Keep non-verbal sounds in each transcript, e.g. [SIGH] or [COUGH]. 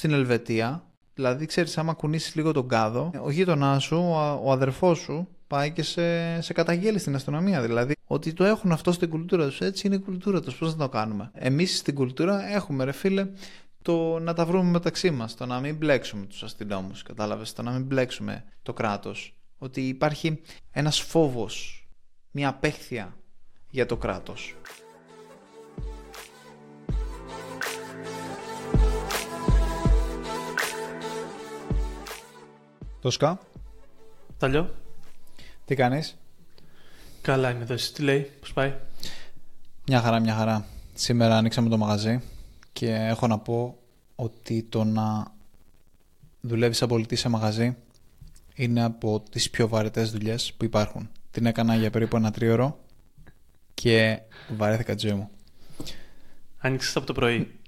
στην Ελβετία. Δηλαδή, ξέρεις, άμα κουνήσεις λίγο τον κάδο, ο γείτονάς σου, ο, ο αδερφός σου, πάει και σε, σε καταγγέλει στην αστυνομία. Δηλαδή, ότι το έχουν αυτό στην κουλτούρα τους. Έτσι είναι η κουλτούρα τους. Πώς να το κάνουμε; Εμείς στην κουλτούρα έχουμε, ρε φίλε, το να τα βρούμε μεταξύ μας. Το να μην μπλέξουμε τους αστυνόμους. Κατάλαβες; Το να μην μπλέξουμε το κράτος. Ότι υπάρχει ένας φόβος, μια απέχθεια για το κράτος. Τόσκα. Ταλιό. Τι κάνεις; Καλά είμαι εδώ. Τι λέει, πώς πάει; Μια χαρά, μια χαρά. Σήμερα ανοίξαμε το μαγαζί και έχω να πω ότι το να δουλεύεις σαν πολιτής σε μαγαζί είναι από τις πιο βαρετές δουλειές που υπάρχουν. Την έκανα για περίπου ένα τρίωρο και βαρέθηκα τη ζωή μου. Άνοιξες από το πρωί.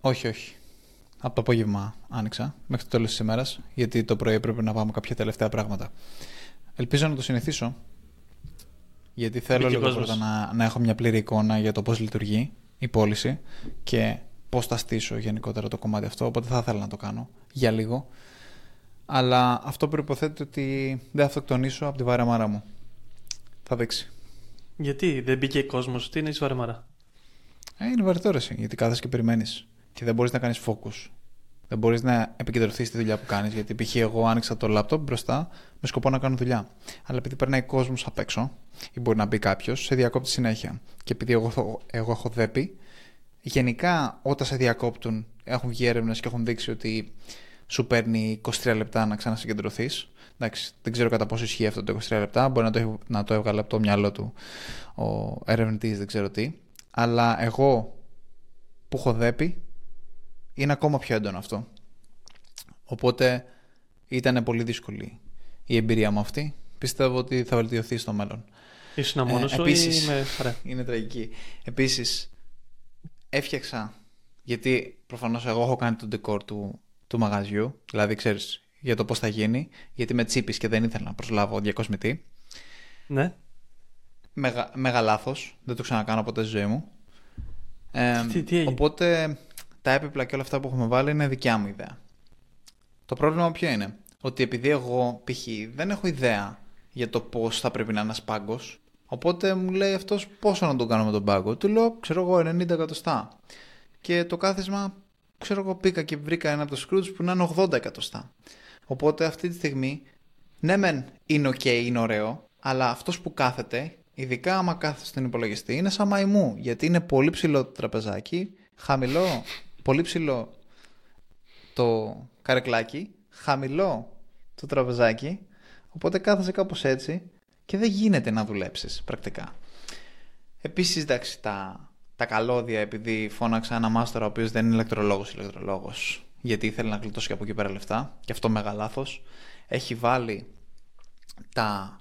Όχι, όχι. Από το απόγευμα άνοιξα μέχρι το τέλος της ημέρας, γιατί το πρωί έπρεπε να πάμε κάποια τελευταία πράγματα. Ελπίζω να το συνηθίσω, γιατί θέλω λίγο πρώτα να, να έχω μια πλήρη εικόνα για το πώς λειτουργεί η πώληση και πώς θα στήσω γενικότερα το κομμάτι αυτό. Οπότε θα ήθελα να το κάνω για λίγο. Αλλά αυτό προποθέτει ότι δεν θα αυτοκτονήσω από τη βαρεμάρα μου. Θα δείξει. Γιατί δεν μπήκε κόσμος, τι είναι η βαρεμάρα; Ε, είναι βαρετόρεση, γιατί κάθεσαι και περιμένεις και δεν μπορείς να κάνεις focus. Δεν μπορείς να επικεντρωθείς στη δουλειά που κάνεις. Γιατί π.χ. εγώ άνοιξα το laptop μπροστά με σκοπό να κάνω δουλειά. Αλλά επειδή περνάει κόσμος απ' έξω, ή μπορεί να μπει κάποιος, σε διακόπτει συνέχεια. Και επειδή εγώ, εγώ έχω δέπει, γενικά όταν σε διακόπτουν, έχουν βγει έρευνες και έχουν δείξει ότι σου παίρνει 23 λεπτά να ξανασυγκεντρωθείς. Εντάξει, δεν ξέρω κατά πόσο ισχύει αυτό το 23 λεπτά. Μπορεί να το, να το έβγαλε από το μυαλό του ο ερευνητής, δεν ξέρω τι. Αλλά εγώ που έχω δέπει, είναι ακόμα πιο έντονο αυτό. Οπότε ήταν πολύ δύσκολη η εμπειρία μου αυτή. Πιστεύω ότι θα βελτιωθεί στο μέλλον. Ήσουν μόνο ε, σου επίσης, ή με... [LAUGHS] Είναι τραγική. Επίσης, έφτιαξα, γιατί προφανώς εγώ έχω κάνει το decor του, του μαγαζιού, δηλαδή ξέρεις για το πώς θα γίνει, γιατί με τσίπης και δεν ήθελα να προσλάβω διακοσμητή. Ναι. Μεγα, μέγα λάθος, δεν το ξανακάνω ποτέ στη ζωή μου. Ε, τι, τι οπότε τα έπιπλα και όλα αυτά που έχουμε βάλει είναι δικιά μου ιδέα. Το πρόβλημα ποιο είναι, ότι επειδή εγώ π.χ. δεν έχω ιδέα για το πώς θα πρέπει να είναι ένας πάγκος, οπότε μου λέει αυτός πόσο να τον κάνω με τον πάγκο. Του λέω, ξέρω εγώ, 90 εκατοστά. Και το κάθισμα, ξέρω εγώ, πήγα και βρήκα ένα από το Scrooge που να είναι 80 εκατοστά. Οπότε αυτή τη στιγμή, ναι, μεν είναι ok, είναι ωραίο, αλλά αυτός που κάθεται, ειδικά άμα κάθεται στον υπολογιστή, είναι σαν μαϊμού. Γιατί είναι πολύ ψηλό το τραπεζάκι, χαμηλό πολύ ψηλό το καρεκλάκι, χαμηλό το τραπεζάκι, οπότε κάθεσαι κάπως έτσι και δεν γίνεται να δουλέψεις πρακτικά. Επίσης, εντάξει, τα, τα καλώδια, επειδή φώναξα ένα μάστορα ο οποίος δεν είναι ηλεκτρολόγος, ηλεκτρολόγος, γιατί ήθελε να γλιτώσει και από εκεί πέρα λεφτά, και αυτό μεγάλο λάθος, έχει βάλει τα,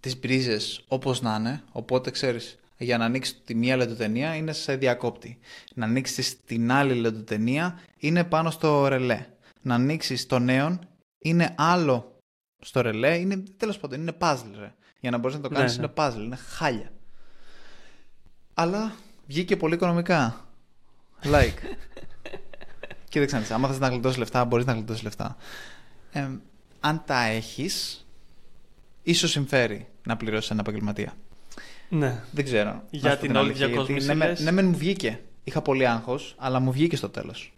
τις μπρίζες όπως να είναι, οπότε ξέρεις, για να ανοίξει τη μία λεντοτενία είναι σε διακόπτη. Να ανοίξει την άλλη λεντοτενία είναι πάνω στο ρελέ. Να ανοίξει το νέο είναι άλλο στο ρελέ. Είναι τέλος πάντων, είναι puzzle. Ρε. Για να μπορείς να το κάνεις, ναι, είναι ναι. puzzle, είναι χάλια. Αλλά βγήκε πολύ οικονομικά. Like. [LAUGHS] Κοίταξε να άμα θες να γλιτώσεις λεφτά, μπορείς να γλιτώσεις λεφτά. Ε, αν τα έχεις, ίσως συμφέρει να πληρώσεις ένα επαγγελματία. Ναι. Δεν ξέρω. Για την όλη διακόσμηση. Ναι, ναι, μεν μου βγήκε. Είχα πολύ άγχος, αλλά μου βγήκε στο τέλος.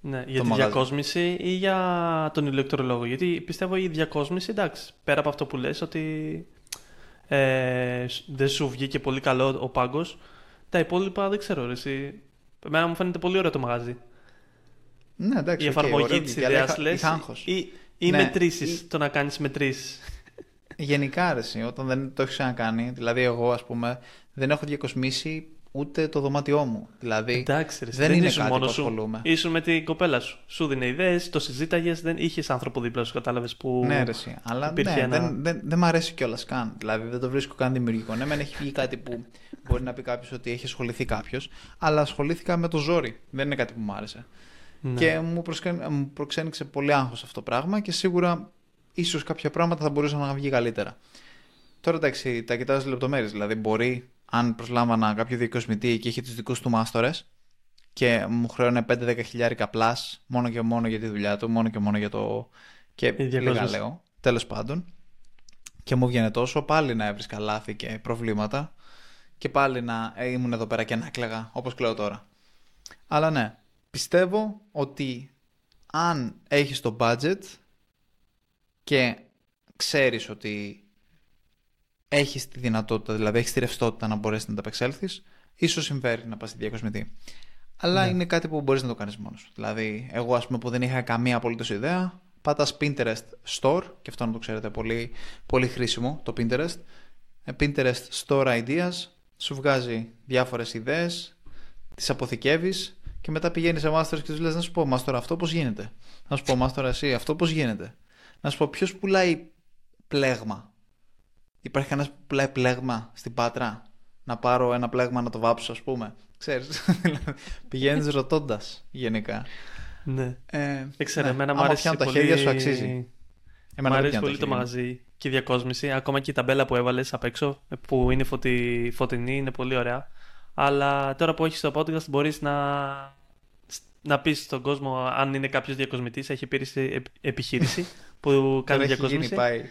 Ναι, για τη διακόσμηση ή για τον ηλεκτρολόγο. Γιατί πιστεύω η διακόσμηση, εντάξει, πέρα από αυτό που λες ότι ε, δεν σου βγήκε πολύ καλό ο πάγκος. Τα υπόλοιπα δεν ξέρω. Εσύ. Εμένα μου φαίνεται πολύ ωραίο το μαγαζί. Ναι, εντάξει. Η εφαρμογή της ιδέας λες. Ή, ή ναι, μετρήσεις, το να κάνεις μετρήσεις. Γενικά αρέσει, όταν δεν το έχεις ξανακάνει. Δηλαδή, εγώ, ας πούμε, δεν έχω διακοσμήσει ούτε το δωμάτιό μου. Δηλαδή, Εντάξει, ρε, δεν, δεν είναι κάτι μόνος που ασχολούμαι. Σου. Ήσουν με την κοπέλα σου. Σου δίνει ιδέες, το συζήταγες, δεν είχες άνθρωπο δίπλα σου, κατάλαβες που. Ναι, ρε, αλλά ναι, ένα... δεν, δεν, δεν μ' αρέσει κιόλας καν. Δηλαδή, δεν το βρίσκω καν δημιουργικό. Ναι, μεν έχει βγει κάτι που μπορεί να πει κάποιος ότι έχει ασχοληθεί κάποιος, αλλά ασχολήθηκα με το ζόρι. Δεν είναι κάτι που μου άρεσε. Ναι. Και μου, μου προξένηξε πολύ άγχος αυτό το πράγμα και σίγουρα ίσως κάποια πράγματα θα μπορούσαν να βγει καλύτερα. Τώρα εντάξει, τα κοιτάζω λεπτομέρειες. Δηλαδή, μπορεί, αν προσλάμβανα κάποιο δικοσμητή και είχε τους δικούς του μάστορες, και μου χρεώνε 5-10 χιλιάρικα πλάς μόνο και μόνο για τη δουλειά του, μόνο και μόνο για το. Και λίγα λέω. Τέλος πάντων. Και μου βγαίνει τόσο πάλι να έβρισκα λάθη και προβλήματα και πάλι να ήμουν εδώ πέρα και να κλαίγα όπως κλαίω τώρα. Αλλά ναι, πιστεύω ότι αν έχεις το budget και ξέρεις ότι έχεις τη δυνατότητα, δηλαδή έχεις τη ρευστότητα να μπορέσεις να τα απεξέλθεις, ίσως συμφέρει να πας στη διακοσμητή. Αλλά ναι. είναι κάτι που μπορείς να το κάνεις μόνος. Δηλαδή, εγώ ας πούμε που δεν είχα καμία απολύτως ιδέα, πάτας Pinterest Store, και αυτό να το ξέρετε πολύ, πολύ χρήσιμο το Pinterest, ε, Pinterest Store Ideas, σου βγάζει διάφορες ιδέες, τις αποθηκεύεις και μετά πηγαίνεις σε μάστορα και τους λες: Να σου πω, μάστορα, αυτό πώς γίνεται; Να σου πω, μάστορα, εσύ, αυτό πώς γίνεται; Να σου πω, ποιος πουλάει πλέγμα; Υπάρχει κανένας που πουλάει πλέγμα στην πάτρα; Να πάρω ένα πλέγμα να το βάψω, ας πούμε. Ξέρεις, [LAUGHS] πηγαίνεις ρωτώντας γενικά. Ναι. Ε, Έξερα, ναι. εμένα μου αρέσει πολύ... τα χέρια σου αξίζει. Εμένα μου αρέσει πολύ το μαγαζί και η διακόσμηση. Ακόμα και η ταμπέλα που έβαλες απ' έξω, που είναι φωτι... φωτεινή, είναι πολύ ωραία. Αλλά τώρα που έχεις το podcast μπορείς να, να πεις στον κόσμο αν είναι κάποιος διακοσμητής, έχει πήρει επιχείρηση [LAUGHS] που κάνει διακοσμήση. πάει,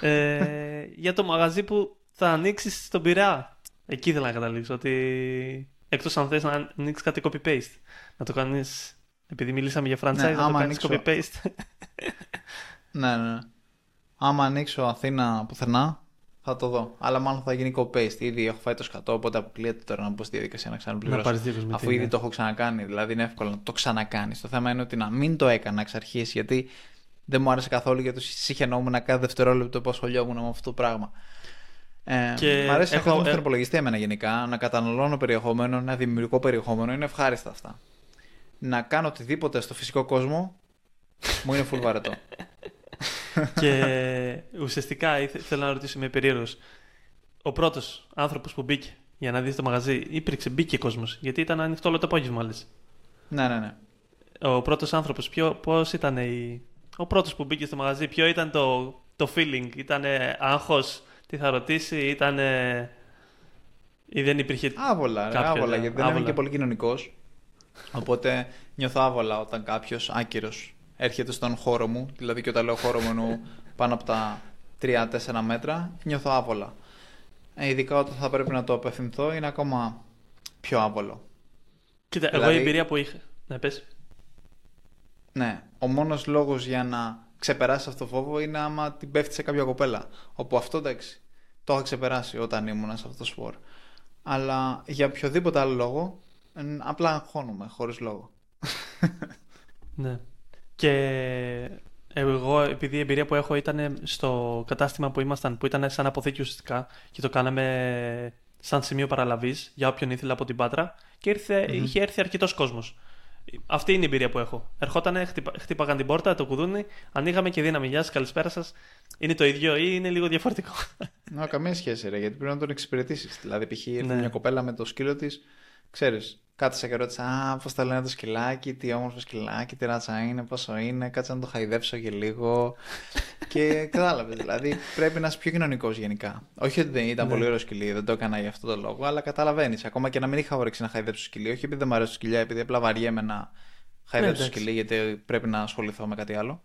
ε, για το μαγαζί που θα ανοίξεις στον Πειραιά. Εκεί θέλω να καταλήξω. Ότι εκτός αν θες να ανοίξεις κάτι copy-paste. Να το κάνεις. Επειδή μιλήσαμε για franchise, ναι, να το κάνεις copy-paste. ναι, ναι. Άμα ανοίξω Αθήνα πουθενά, θα το δω. Αλλά μάλλον θα γίνει copy-paste. Ήδη έχω φάει το σκατό, οπότε αποκλείεται τώρα να μπω στη διαδικασία να ξαναπληρώσω. Να αφού ήδη το έχω ξανακάνει. Δηλαδή είναι εύκολο να το ξανακάνεις. Το θέμα είναι ότι να μην το έκανα εξ αρχής, γιατί δεν μου άρεσε καθόλου γιατί συχαινόμουν κάθε δευτερόλεπτο που ασχολιόμουν με αυτό το πράγμα. Ε, και μ' αρέσει έχω... να έχω τον υπολογιστή εμένα γενικά, να καταναλώνω περιεχόμενο, να δημιουργώ περιεχόμενο, είναι ευχάριστα αυτά. Να κάνω οτιδήποτε στο φυσικό κόσμο μου είναι full βαρετό. [LAUGHS] και ουσιαστικά θέλω να ρωτήσω με περίεργος. Ο πρώτος άνθρωπος που μπήκε για να δεις το μαγαζί, υπήρξε, μπήκε κόσμος. Γιατί ήταν ανοιχτό όλο το απόγευμα, λες. Ναι, ναι, ναι. Ο πρώτος άνθρωπος, πώς ήταν η... Ο πρώτος που μπήκε στο μαγαζί, ποιο ήταν το, το feeling, ήταν άγχος, τι θα ρωτήσει, ήταν. ή δεν υπήρχε. Άβολα, κάποιο, άβολα, γιατί δεν είμαι και πολύ κοινωνικός. Οπότε νιώθω άβολα όταν κάποιος άκυρος έρχεται στον χώρο μου, δηλαδή και όταν λέω χώρο μου εννοώ πάνω από τα 3-4 μέτρα, νιώθω άβολα. Ε, ειδικά όταν θα πρέπει να το απευθυνθώ είναι ακόμα πιο άβολο. Κοίτα, δηλαδή, εγώ η εμπειρία που είχα. Ναι, πες. Ναι, ο μόνος λόγος για να ξεπεράσει αυτό το φόβο είναι άμα την πέφτει σε κάποια κοπέλα. Όπου αυτό εντάξει, το είχα ξεπεράσει όταν ήμουν σε αυτό το σπορ. Αλλά για οποιοδήποτε άλλο λόγο, απλά αγχώνομαι χωρίς λόγο. Ναι. Και εγώ, επειδή η εμπειρία που έχω ήταν στο κατάστημα που ήμασταν, που ήταν σαν αποθήκη ουσιαστικά και το κάναμε σαν σημείο παραλαβής για όποιον ήθελε από την Πάτρα και ήρθε, mm-hmm. είχε έρθει αρκετός κόσμος. Αυτή είναι η εμπειρία που έχω. Ερχότανε, χτύπα, χτύπαγαν την πόρτα, το κουδούνι, ανοίγαμε και δίναμε γεια σας, καλησπέρα σας. Είναι το ίδιο ή είναι λίγο διαφορετικό; [LAUGHS] Να, καμία σχέση, ρε, γιατί πρέπει να τον εξυπηρετήσεις. Δηλαδή, π.χ. ήρθε ναι. μια κοπέλα με το σκύλο της, ξέρεις, Κάτσε και ρώτησα, Α, πώς τα λένε το σκυλάκι, τι όμορφο σκυλάκι, τι ράτσα είναι, πόσο είναι. Κάτσε να το χαϊδέψω και λίγο. και [LAUGHS] κατάλαβες. Δηλαδή πρέπει να είσαι πιο κοινωνικός γενικά. Όχι ότι δεν ήταν ναι. πολύ ωραίο σκυλί, δεν το έκανα για αυτό το λόγο, αλλά καταλαβαίνεις. Ακόμα και να μην είχα όρεξη να χαϊδέψω σκυλί, όχι επειδή δεν μου αρέσει το σκυλιά, επειδή απλά βαριέμαι να χαϊδέψω ναι, σκυλί, γιατί πρέπει να ασχοληθώ με κάτι άλλο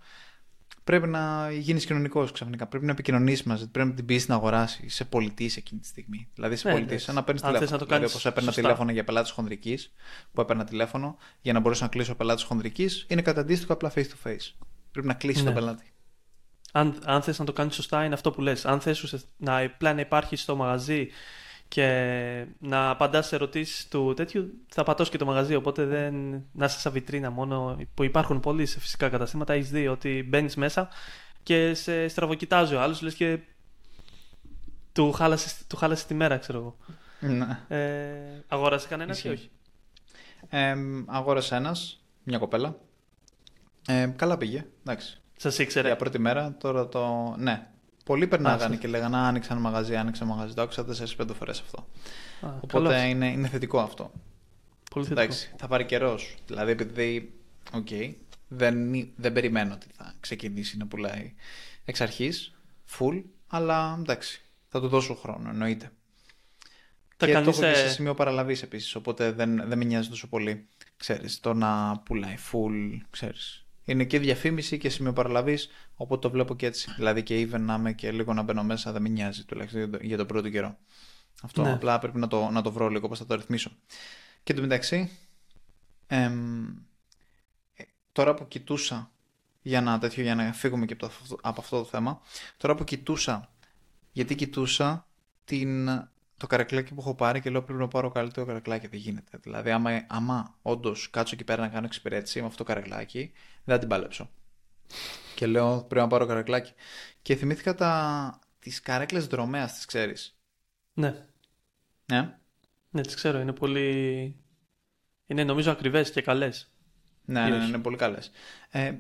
πρέπει να γίνεις κοινωνικός ξαφνικά. Πρέπει να επικοινωνήσει μαζί, πρέπει να την πεις να αγοράσεις. σε πολιτής εκείνη τη στιγμή. Δηλαδή σε ναι, πολιτής, σαν να παίρνεις τηλέφωνο. Δηλαδή, όπως έπαιρνα τηλέφωνο για πελάτες χονδρικής, που έπαιρνα τηλέφωνο για να μπορέσω να κλείσω πελάτες χονδρικής, είναι κατά αντίστοιχο απλά face to face. Πρέπει να κλείσει ναι. τον πελάτη. Αν, αν θες να το κάνεις σωστά, είναι αυτό που λες. Αν θες να, απλά να υπάρχει στο μαγαζί και να απαντάς σε ερωτήσεις του τέτοιου, θα πατώσει και το μαγαζί. Οπότε δεν να είσαι σαν βιτρίνα μόνο που υπάρχουν πολλοί σε φυσικά καταστήματα. Έχεις δει ότι μπαίνεις μέσα και σε στραβοκοιτάζει ο άλλος, λες και του χάλασες, του χάλασες τη μέρα, ξέρω εγώ. Ναι. Ε, αγόρασε κανένας ή όχι; Ε, αγόρασε ένας, μια κοπέλα. Ε, καλά πήγε. Εντάξει. Σας ήξερε; Για πρώτη μέρα, τώρα το. Ναι, Πολλοί περνάγανε και λέγανε Άνοιξαν μαγαζί, άνοιξαν μαγαζί. Το άκουσα 4-5 φορές αυτό. Α, Οπότε είναι, είναι θετικό αυτό. Πολύ θετικό. Εντάξει, θα πάρει καιρός. Δηλαδή, επειδή. Ok, okay, δεν, δεν περιμένω ότι θα ξεκινήσει να πουλάει εξ αρχής, full, αλλά εντάξει, θα του δώσω χρόνο, εννοείται. Θα και το έχω και σε σημείο παραλαβής επίσης, οπότε δεν, δεν με νοιάζει τόσο πολύ. ξέρεις, το να πουλάει full, ξέρεις. Είναι και διαφήμιση και σημείο παραλαβής, οπότε το βλέπω και έτσι. Δηλαδή και even να είμαι και λίγο να μπαίνω μέσα, δεν με νοιάζει τουλάχιστον για τον πρώτο καιρό. Αυτό ναι. απλά πρέπει να το, να το βρω λίγο πώς θα το ρυθμίσω. Και το μεταξύ, εμ, τώρα που κοιτούσα για να, τέτοιο, για να φύγουμε και από, από αυτό το θέμα, τώρα που κοιτούσα, γιατί κοιτούσα την το καρεκλάκι που έχω πάρει και λέω πρέπει να πάρω καλύτερο καρεκλάκι. Δεν γίνεται. Δηλαδή, άμα, άμα όντως κάτσω εκεί πέρα να κάνω εξυπηρέτηση με αυτό το καρεκλάκι, δεν θα την πάλεψω. Και λέω πρέπει να πάρω καρεκλάκι. Και θυμήθηκα τα... τις καρέκλες δρομέας, τις ξέρεις; Ναι. Ναι. Ναι, τις ξέρω. Είναι πολύ. Είναι νομίζω ακριβές και καλές. Ναι, ναι, ναι, είναι πολύ καλές. Ε,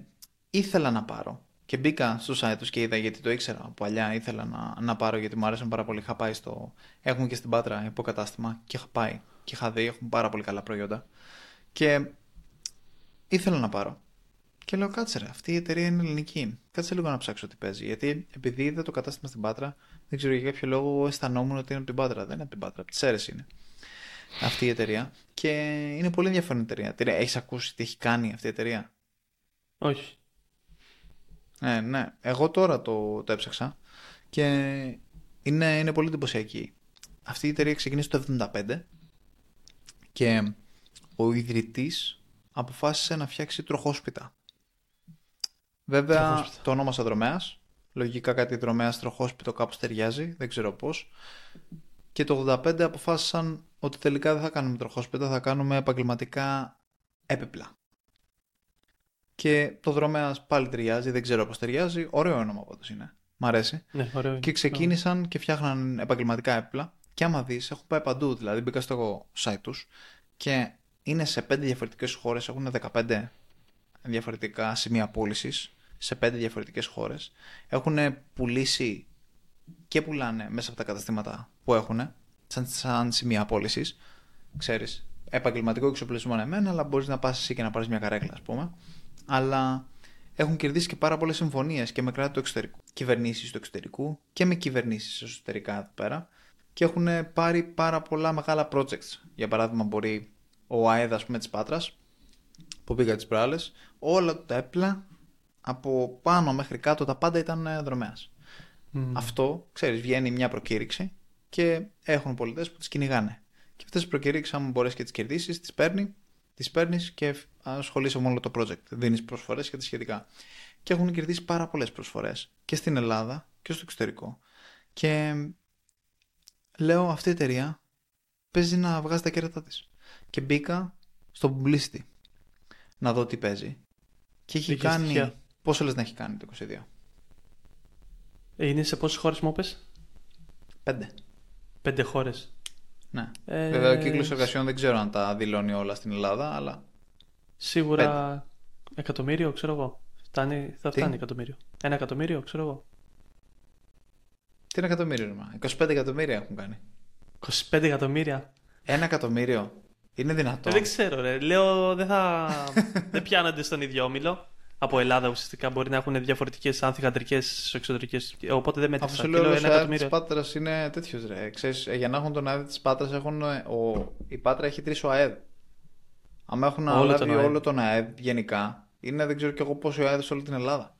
ήθελα να πάρω και μπήκα στο site τους και είδα γιατί το ήξερα από παλιά. Ήθελα να, να πάρω γιατί μου άρεσαν πάρα πολύ. Είχα πάει στο. Έχουμε και στην Πάτρα υποκατάστημα και είχα πάει και είχα δει. Έχουν πάρα πολύ καλά προϊόντα. Και ήθελα να πάρω. Και λέω, κάτσε ρε, αυτή η εταιρεία είναι ελληνική. Κάτσε λίγο να ψάξω τι παίζει. Γιατί επειδή είδα το κατάστημα στην Πάτρα, δεν ξέρω για κάποιο λόγο αισθανόμουν ότι είναι από την Πάτρα. Δεν είναι από την Πάτρα, από τις Σέρες είναι αυτή η εταιρεία. Και είναι πολύ ενδιαφέρον εταιρεία. Έχεις ακούσει τι έχει κάνει αυτή η εταιρεία; Όχι. Ναι, ναι. Εγώ τώρα το, το έψαξα και είναι, είναι πολύ εντυπωσιακή. Αυτή η εταιρεία ξεκίνησε το 1975 και ο ιδρυτής αποφάσισε να φτιάξει τροχόσπιτα. Βέβαια τροχόσπιτα. το ονόμασα δρομέας. Λογικά κάτι δρομέας τροχόσπιτο κάπως ταιριάζει, δεν ξέρω πώς. Και το 1985 αποφάσισαν ότι τελικά δεν θα κάνουμε τροχόσπιτα, θα κάνουμε επαγγελματικά έπιπλα. Και το δρομέα πάλι ταιριάζει, δεν ξέρω πώς ταιριάζει. Ωραίο όνομα πάντω είναι. Μ' αρέσει. Ναι, ωραίο και ξεκίνησαν και φτιάχναν επαγγελματικά έπιπλα. Και άμα δεις, έχουν πάει παντού. Δηλαδή, μπήκα στο site τους και είναι σε πέντε διαφορετικές χώρες. Έχουν 15 διαφορετικά σημεία πώλησης σε πέντε διαφορετικές χώρες. Έχουν πουλήσει και πουλάνε μέσα από τα καταστήματα που έχουν, σαν, σαν σημεία πώλησης. Ξέρεις, επαγγελματικό εξοπλισμό είναι εμένα, αλλά μπορείς να πας εσύ και να πάρεις μια καρέκλα, ας πούμε αλλά έχουν κερδίσει και πάρα πολλές συμφωνίες και με κράτη του εξωτερικού. Κυβερνήσεις του εξωτερικού και με κυβερνήσεις εσωτερικά εδώ πέρα. Και έχουν πάρει πάρα πολλά μεγάλα projects. Για παράδειγμα, μπορεί ο ΑΕΔ, ας πούμε, της Πάτρας, που πήγα τις προάλλες, όλα τα έπλα από πάνω μέχρι κάτω τα πάντα ήταν ε, δρομέας. Αυτό, ξέρεις, βγαίνει μια προκήρυξη και έχουν πολιτές που τις κυνηγάνε. Και αυτές τις προκήρυξεις, αν μπορείς και τις κερδίσεις, τις παίρνει τις παίρνεις και ασχολείσαι με όλο το project. Δίνεις προσφορές και τα σχετικά. Και έχουν κερδίσει πάρα πολλές προσφορές και στην Ελλάδα και στο εξωτερικό. Και λέω αυτή η εταιρεία παίζει να βγάζει τα κέρατα της. Και μπήκα στο publicity να δω τι παίζει. Και έχει κάνει. Πόσο λες να έχει κάνει το 22. Είναι σε πόσες χώρες μου πες; Πέντε. Πέντε χώρες. Ναι. Ε... Βέβαια, ο κύκλος εργασιών δεν ξέρω αν τα δηλώνει όλα στην Ελλάδα, αλλά. Σίγουρα Πέντε. εκατομμύριο, ξέρω εγώ. Φτάνει, θα φτάνει εκατομμύριο. Ένα εκατομμύριο, ξέρω εγώ. Τι ένα εκατομμύριο, μα; 25 εκατομμύρια έχουν κάνει. 25 εκατομμύρια. Ένα εκατομμύριο. Είναι δυνατό. Δεν ξέρω, ρε. Λέω δεν θα. [LAUGHS] δεν πιάνονται στον ίδιο όμιλο από Ελλάδα ουσιαστικά μπορεί να έχουν διαφορετικές ανθιγαντρικέ εξωτερικές. Οπότε δεν μέτρησα. Αυτό λέω ότι ο της Πάτρας είναι τέτοιος ρε. Ξέρεις, για να έχουν τον ΑΕΔ της Πάτρας, έχουν, ο, η Πάτρα έχει τρεις ΟΑΕΔ. Αν έχουν όλο τον όλο τον ΑΕΔ γενικά, είναι δεν ξέρω κι εγώ πόσο ΟΑΕΔ σε όλη την Ελλάδα.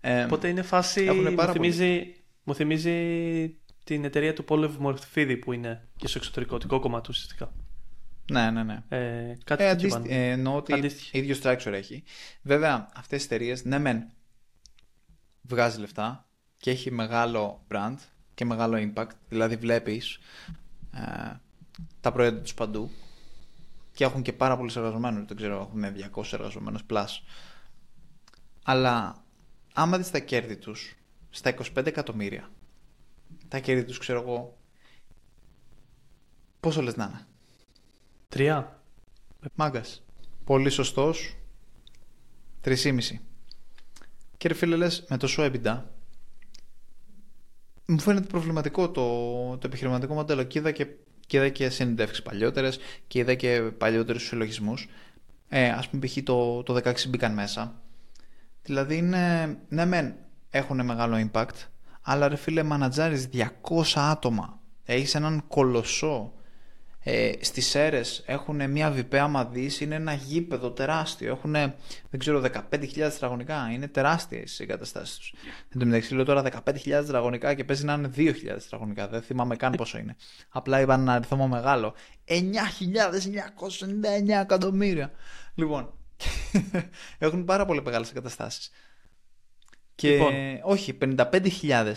Ε, Οπότε είναι φάση. Μου θυμίζει, μου θυμίζει την εταιρεία του Πόλευ Μορφίδη που είναι και στο εξωτερικό, κομμάτι ουσιαστικά. Ναι, ναι, ναι. Ε, κάτι ε, αντίστη... ε, εννοώ ότι αντίστοιχη. ίδιο structure έχει. Βέβαια, αυτές οι εταιρείες, ναι, μεν βγάζει λεφτά και έχει μεγάλο brand και μεγάλο impact. Δηλαδή, βλέπεις ε, τα προϊόντα τους παντού και έχουν και πάρα πολλούς εργαζομένους. Δεν ξέρω, έχουν 200 εργαζομένους plus. Αλλά άμα δεις τα κέρδη τους στα 25 εκατομμύρια, τα κέρδη τους ξέρω εγώ. Πόσο λες να είναι; Τρία. Μάγκας. Πολύ σωστός. Τρισήμιση. Και ρε φίλε, λες, με τόσο EBITDA, μου φαίνεται προβληματικό το, το επιχειρηματικό μοντέλο. Και είδα και, και, είδα και συνεντεύξεις παλιότερες και είδα και παλιότερους συλλογισμούς. Ε, ας πούμε, π.χ. Το, το 16 μπήκαν μέσα. Δηλαδή, είναι, ναι μεν, έχουν μεγάλο impact, αλλά ρε φίλε, μανατζάρεις 200 άτομα. Έχεις έναν κολοσσό Ε, Στις ΣΕΡΕ έχουν μια βιπέα άμα είναι ένα γήπεδο τεράστιο. Έχουν, δεν ξέρω, 15.000 τετραγωνικά. Είναι τεράστιες οι εγκαταστάσεις τους. Εν τω μεταξύ, λέω τώρα 15.000 τετραγωνικά και παίζει να είναι 2.000 τετραγωνικά. Δεν θυμάμαι καν πόσο είναι. Απλά είπαν ένα αριθμό μεγάλο. 9.999 εκατομμύρια. Λοιπόν, [LAUGHS] έχουν πάρα πολύ μεγάλες εγκαταστάσεις. Και λοιπόν. όχι, 55.000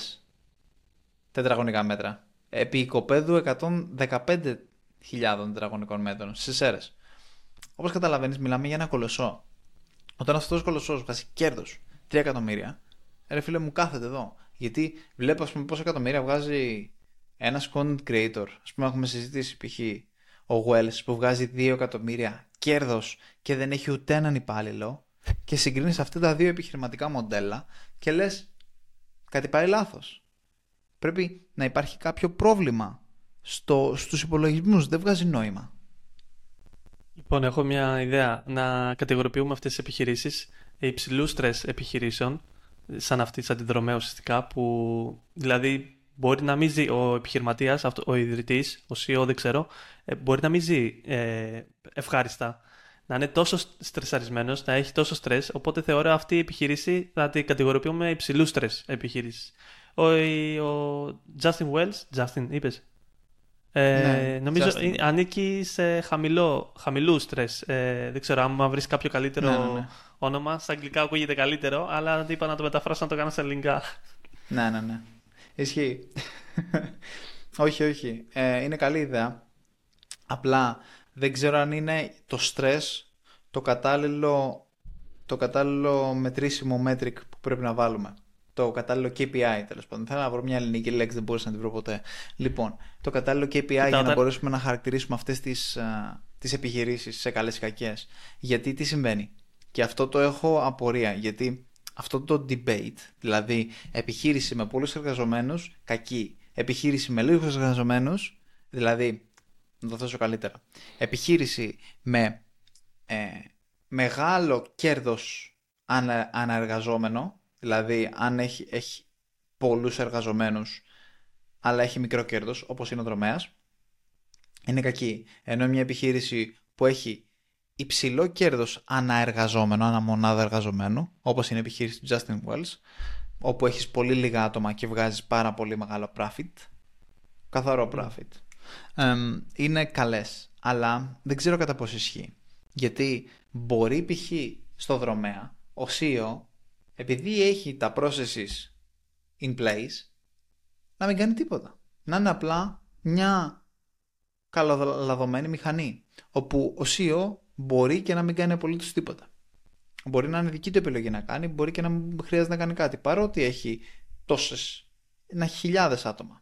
τετραγωνικά μέτρα. Επί οικοπαίδου 115.000 τετραγωνικών μέτρων στις αίρες. Όπως καταλαβαίνεις, μιλάμε για ένα κολοσσό. Όταν αυτός ο κολοσσός βγάζει κέρδος 3 εκατομμύρια, ρε φίλε μου κάθεται εδώ. Γιατί βλέπω, ας πούμε, πόσα εκατομμύρια βγάζει ένα content creator. Α πούμε, έχουμε συζητήσει π.χ. ο Wells που βγάζει 2 εκατομμύρια κέρδος και δεν έχει ούτε έναν υπάλληλο. Και συγκρίνεις αυτά τα δύο επιχειρηματικά μοντέλα και λες, κάτι πάει λάθος. Πρέπει να υπάρχει κάποιο πρόβλημα στο, στους υπολογισμούς. Δεν βγάζει νόημα. Λοιπόν, έχω μια ιδέα. Να κατηγοροποιούμε αυτές τις επιχειρήσεις υψηλού στρες επιχειρήσεων, σαν αυτή τη αντιδρομέα ουσιαστικά, που δηλαδή μπορεί να μην ζει ο επιχειρηματίας, ο ιδρυτής, ο CEO, δεν ξέρω, ε, μπορεί να μην ζει ε, ευχάριστα να είναι τόσο στρεσαρισμένος, να έχει τόσο στρες. Οπότε θεωρώ αυτή η επιχείρηση θα την κατηγοροποιούμε υψηλού στρες επιχείρηση. Ο, ο Justin Wells, Justin, είπες; Ε, ναι, νομίζω Justin. ανήκει σε χαμηλό, χαμηλού στρε. Ε, δεν ξέρω αν βρεις κάποιο καλύτερο ναι, ναι, ναι. όνομα. Στα αγγλικά ακούγεται καλύτερο, αλλά είπα να το μεταφράσω να το κάνω σε ελληνικά. Ναι, ναι, ναι. Ισχύει. [LAUGHS] όχι, όχι. Ε, είναι καλή ιδέα. Απλά δεν ξέρω αν είναι το στρες το κατάλληλο, το κατάλληλο μετρήσιμο metric που πρέπει να βάλουμε. Το κατάλληλο KPI τέλος πάντων. Θέλω να βρω μια ελληνική λέξη, δεν μπορούσα να την βρω ποτέ. Λοιπόν, το κατάλληλο KPI για να μπορέσουμε να χαρακτηρίσουμε αυτές τις τις επιχειρήσεις σε καλές ή κακές. Γιατί τι συμβαίνει; Και αυτό το έχω απορία. Γιατί αυτό το debate, δηλαδή επιχείρηση με πολλούς εργαζομένους, κακή. Επιχείρηση με λίγους εργαζομένους, δηλαδή να το θέσω καλύτερα. Επιχείρηση με ε, μεγάλο κέρδος ανα, αναεργαζόμενο, δηλαδή αν έχει, έχει πολλούς εργαζομένους αλλά έχει μικρό κέρδος, όπως είναι ο δρομέας, είναι κακή. Ενώ μια επιχείρηση που έχει υψηλό κέρδος αναεργαζόμενο, αναμονάδα εργαζομένου, όπως είναι η επιχείρηση του Justin Wells, όπου έχεις πολύ λίγα άτομα και βγάζεις πάρα πολύ μεγάλο profit, καθαρό profit, είναι καλές. Αλλά δεν ξέρω κατά πόσο ισχύει. Γιατί μπορεί π.χ. στο δρομέα ο CEO επειδή έχει τα processes in place να μην κάνει τίποτα. Να είναι απλά μια καλοδεδομένη μηχανή όπου ο CEO μπορεί και να μην κάνει απολύτως τίποτα. Μπορεί να είναι δική του επιλογή να κάνει, μπορεί και να μην χρειάζεται να κάνει κάτι παρότι έχει τόσες, ένα χιλιάδες άτομα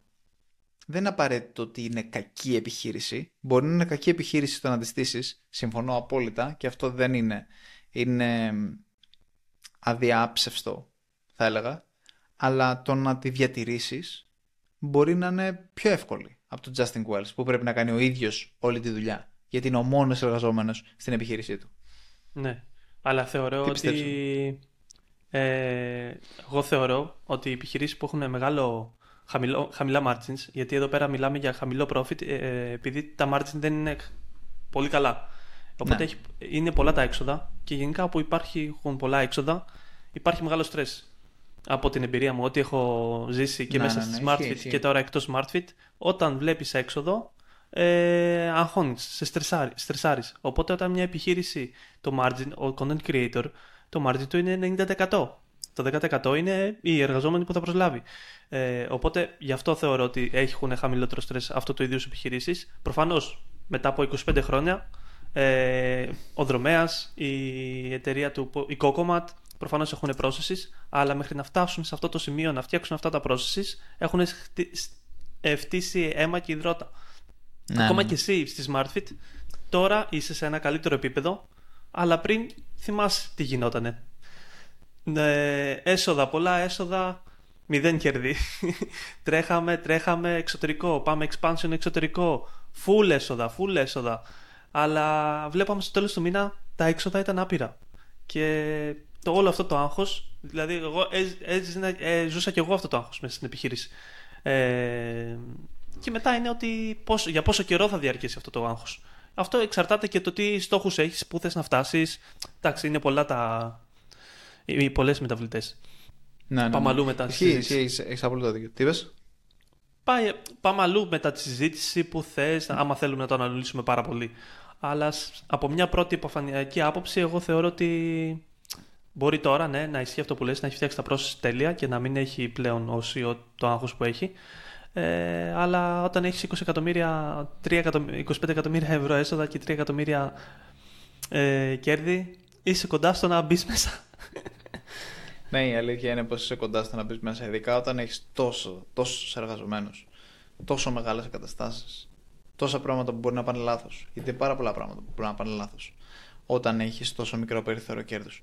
δεν είναι απαραίτητο ότι είναι κακή επιχείρηση. Μπορεί να είναι κακή επιχείρηση στο να τη στήσεις. Συμφωνώ απόλυτα και αυτό δεν είναι. Είναι αδιάψευστο, θα έλεγα. Αλλά το να τη διατηρήσεις μπορεί να είναι πιο εύκολη από τον Justin Wells που πρέπει να κάνει ο ίδιος όλη τη δουλειά. Γιατί είναι ο μόνος εργαζόμενος στην επιχείρησή του. Ναι. Αλλά θεωρώ ότι. Ε, εγώ θεωρώ ότι οι επιχειρήσεις που έχουν μεγάλο χαμηλό, χαμηλά margins, γιατί εδώ πέρα μιλάμε για χαμηλό profit, ε, ε, επειδή τα margins δεν είναι πολύ καλά. Οπότε ναι. έχει, είναι πολλά τα έξοδα και γενικά όπου υπάρχουν πολλά έξοδα υπάρχει μεγάλο stress. Από την εμπειρία μου, ότι έχω ζήσει και ναι, μέσα ναι, στη ναι, SmartFit και τώρα εκτός SmartFit, όταν βλέπεις έξοδο, ε, αγχώνεις, σε στρεσάρεις. Οπότε όταν μια επιχείρηση, το margin, ο content creator, το margin του είναι 90%. Το 10% είναι οι εργαζόμενοι που θα προσλάβει. Ε, οπότε γι' αυτό θεωρώ ότι έχουν χαμηλότερο στρες αυτό το ίδιο επιχειρήσεις. Προφανώς μετά από 25 χρόνια ε, ο Δρομέας, η εταιρεία του, η Cocomat, προφανώς έχουν processes, αλλά μέχρι να φτάσουν σε αυτό το σημείο να φτιάξουν αυτά τα processes έχουν φτύσει αίμα και υδρότα. Ναι, Ακόμα ναι. και εσύ στη SmartFit τώρα είσαι σε ένα καλύτερο επίπεδο, αλλά πριν θυμάσαι τι γινότανε. Ναι, έσοδα, πολλά έσοδα, μηδέν κερδί. [LAUGHS] τρέχαμε, τρέχαμε εξωτερικό, πάμε expansion εξωτερικό, full έσοδα, full έσοδα. Αλλά βλέπαμε στο τέλος του μήνα τα έξοδα ήταν άπειρα. Και το όλο αυτό το άγχος, δηλαδή εγώ ε, ζούσα και εγώ αυτό το άγχος μέσα στην επιχείρηση. Ε, Και μετά είναι ότι πόσο, για πόσο καιρό θα διαρκέσει αυτό το άγχος. Αυτό εξαρτάται και το τι στόχους έχεις, πού θες να φτάσεις. Εντάξει, είναι πολλά τα. οι πολλές μεταβλητές. Ναι, ναι, Πάμε ναι. αλλού μετά. Ισχύει, ισχύει, έχεις απόλυτο δίκιο. Τι είπες; Πάει, πάμε αλλού μετά τη συζήτηση που θες, άμα θέλουμε να το αναλύσουμε πάρα πολύ. Αλλά σ- από μια πρώτη υποφανειακή άποψη, εγώ θεωρώ ότι μπορεί τώρα ναι, να ισχύει αυτό που λες, να έχει φτιάξει τα process τέλεια και να μην έχει πλέον ο CEO το άγχος που έχει. Ε, αλλά όταν έχεις 20 εκατομμύρια, 3 εκατομμύρια, 25 εκατομμύρια ευρώ έσοδα και 3 εκατομμύρια ε, κέρδη, είσαι κοντά στο να μπεις μέσα. [LAUGHS] Ναι, η αλήθεια είναι πως είσαι κοντά στο να μπεις μέσα, ειδικά όταν έχεις τόσο, τόσους εργαζομένους, τόσο μεγάλες εγκαταστάσεις, τόσα πράγματα που μπορεί να πάνε λάθος. Γιατί είναι πάρα πολλά πράγματα που μπορεί να πάνε λάθος όταν έχεις τόσο μικρό περιθώριο κέρδους.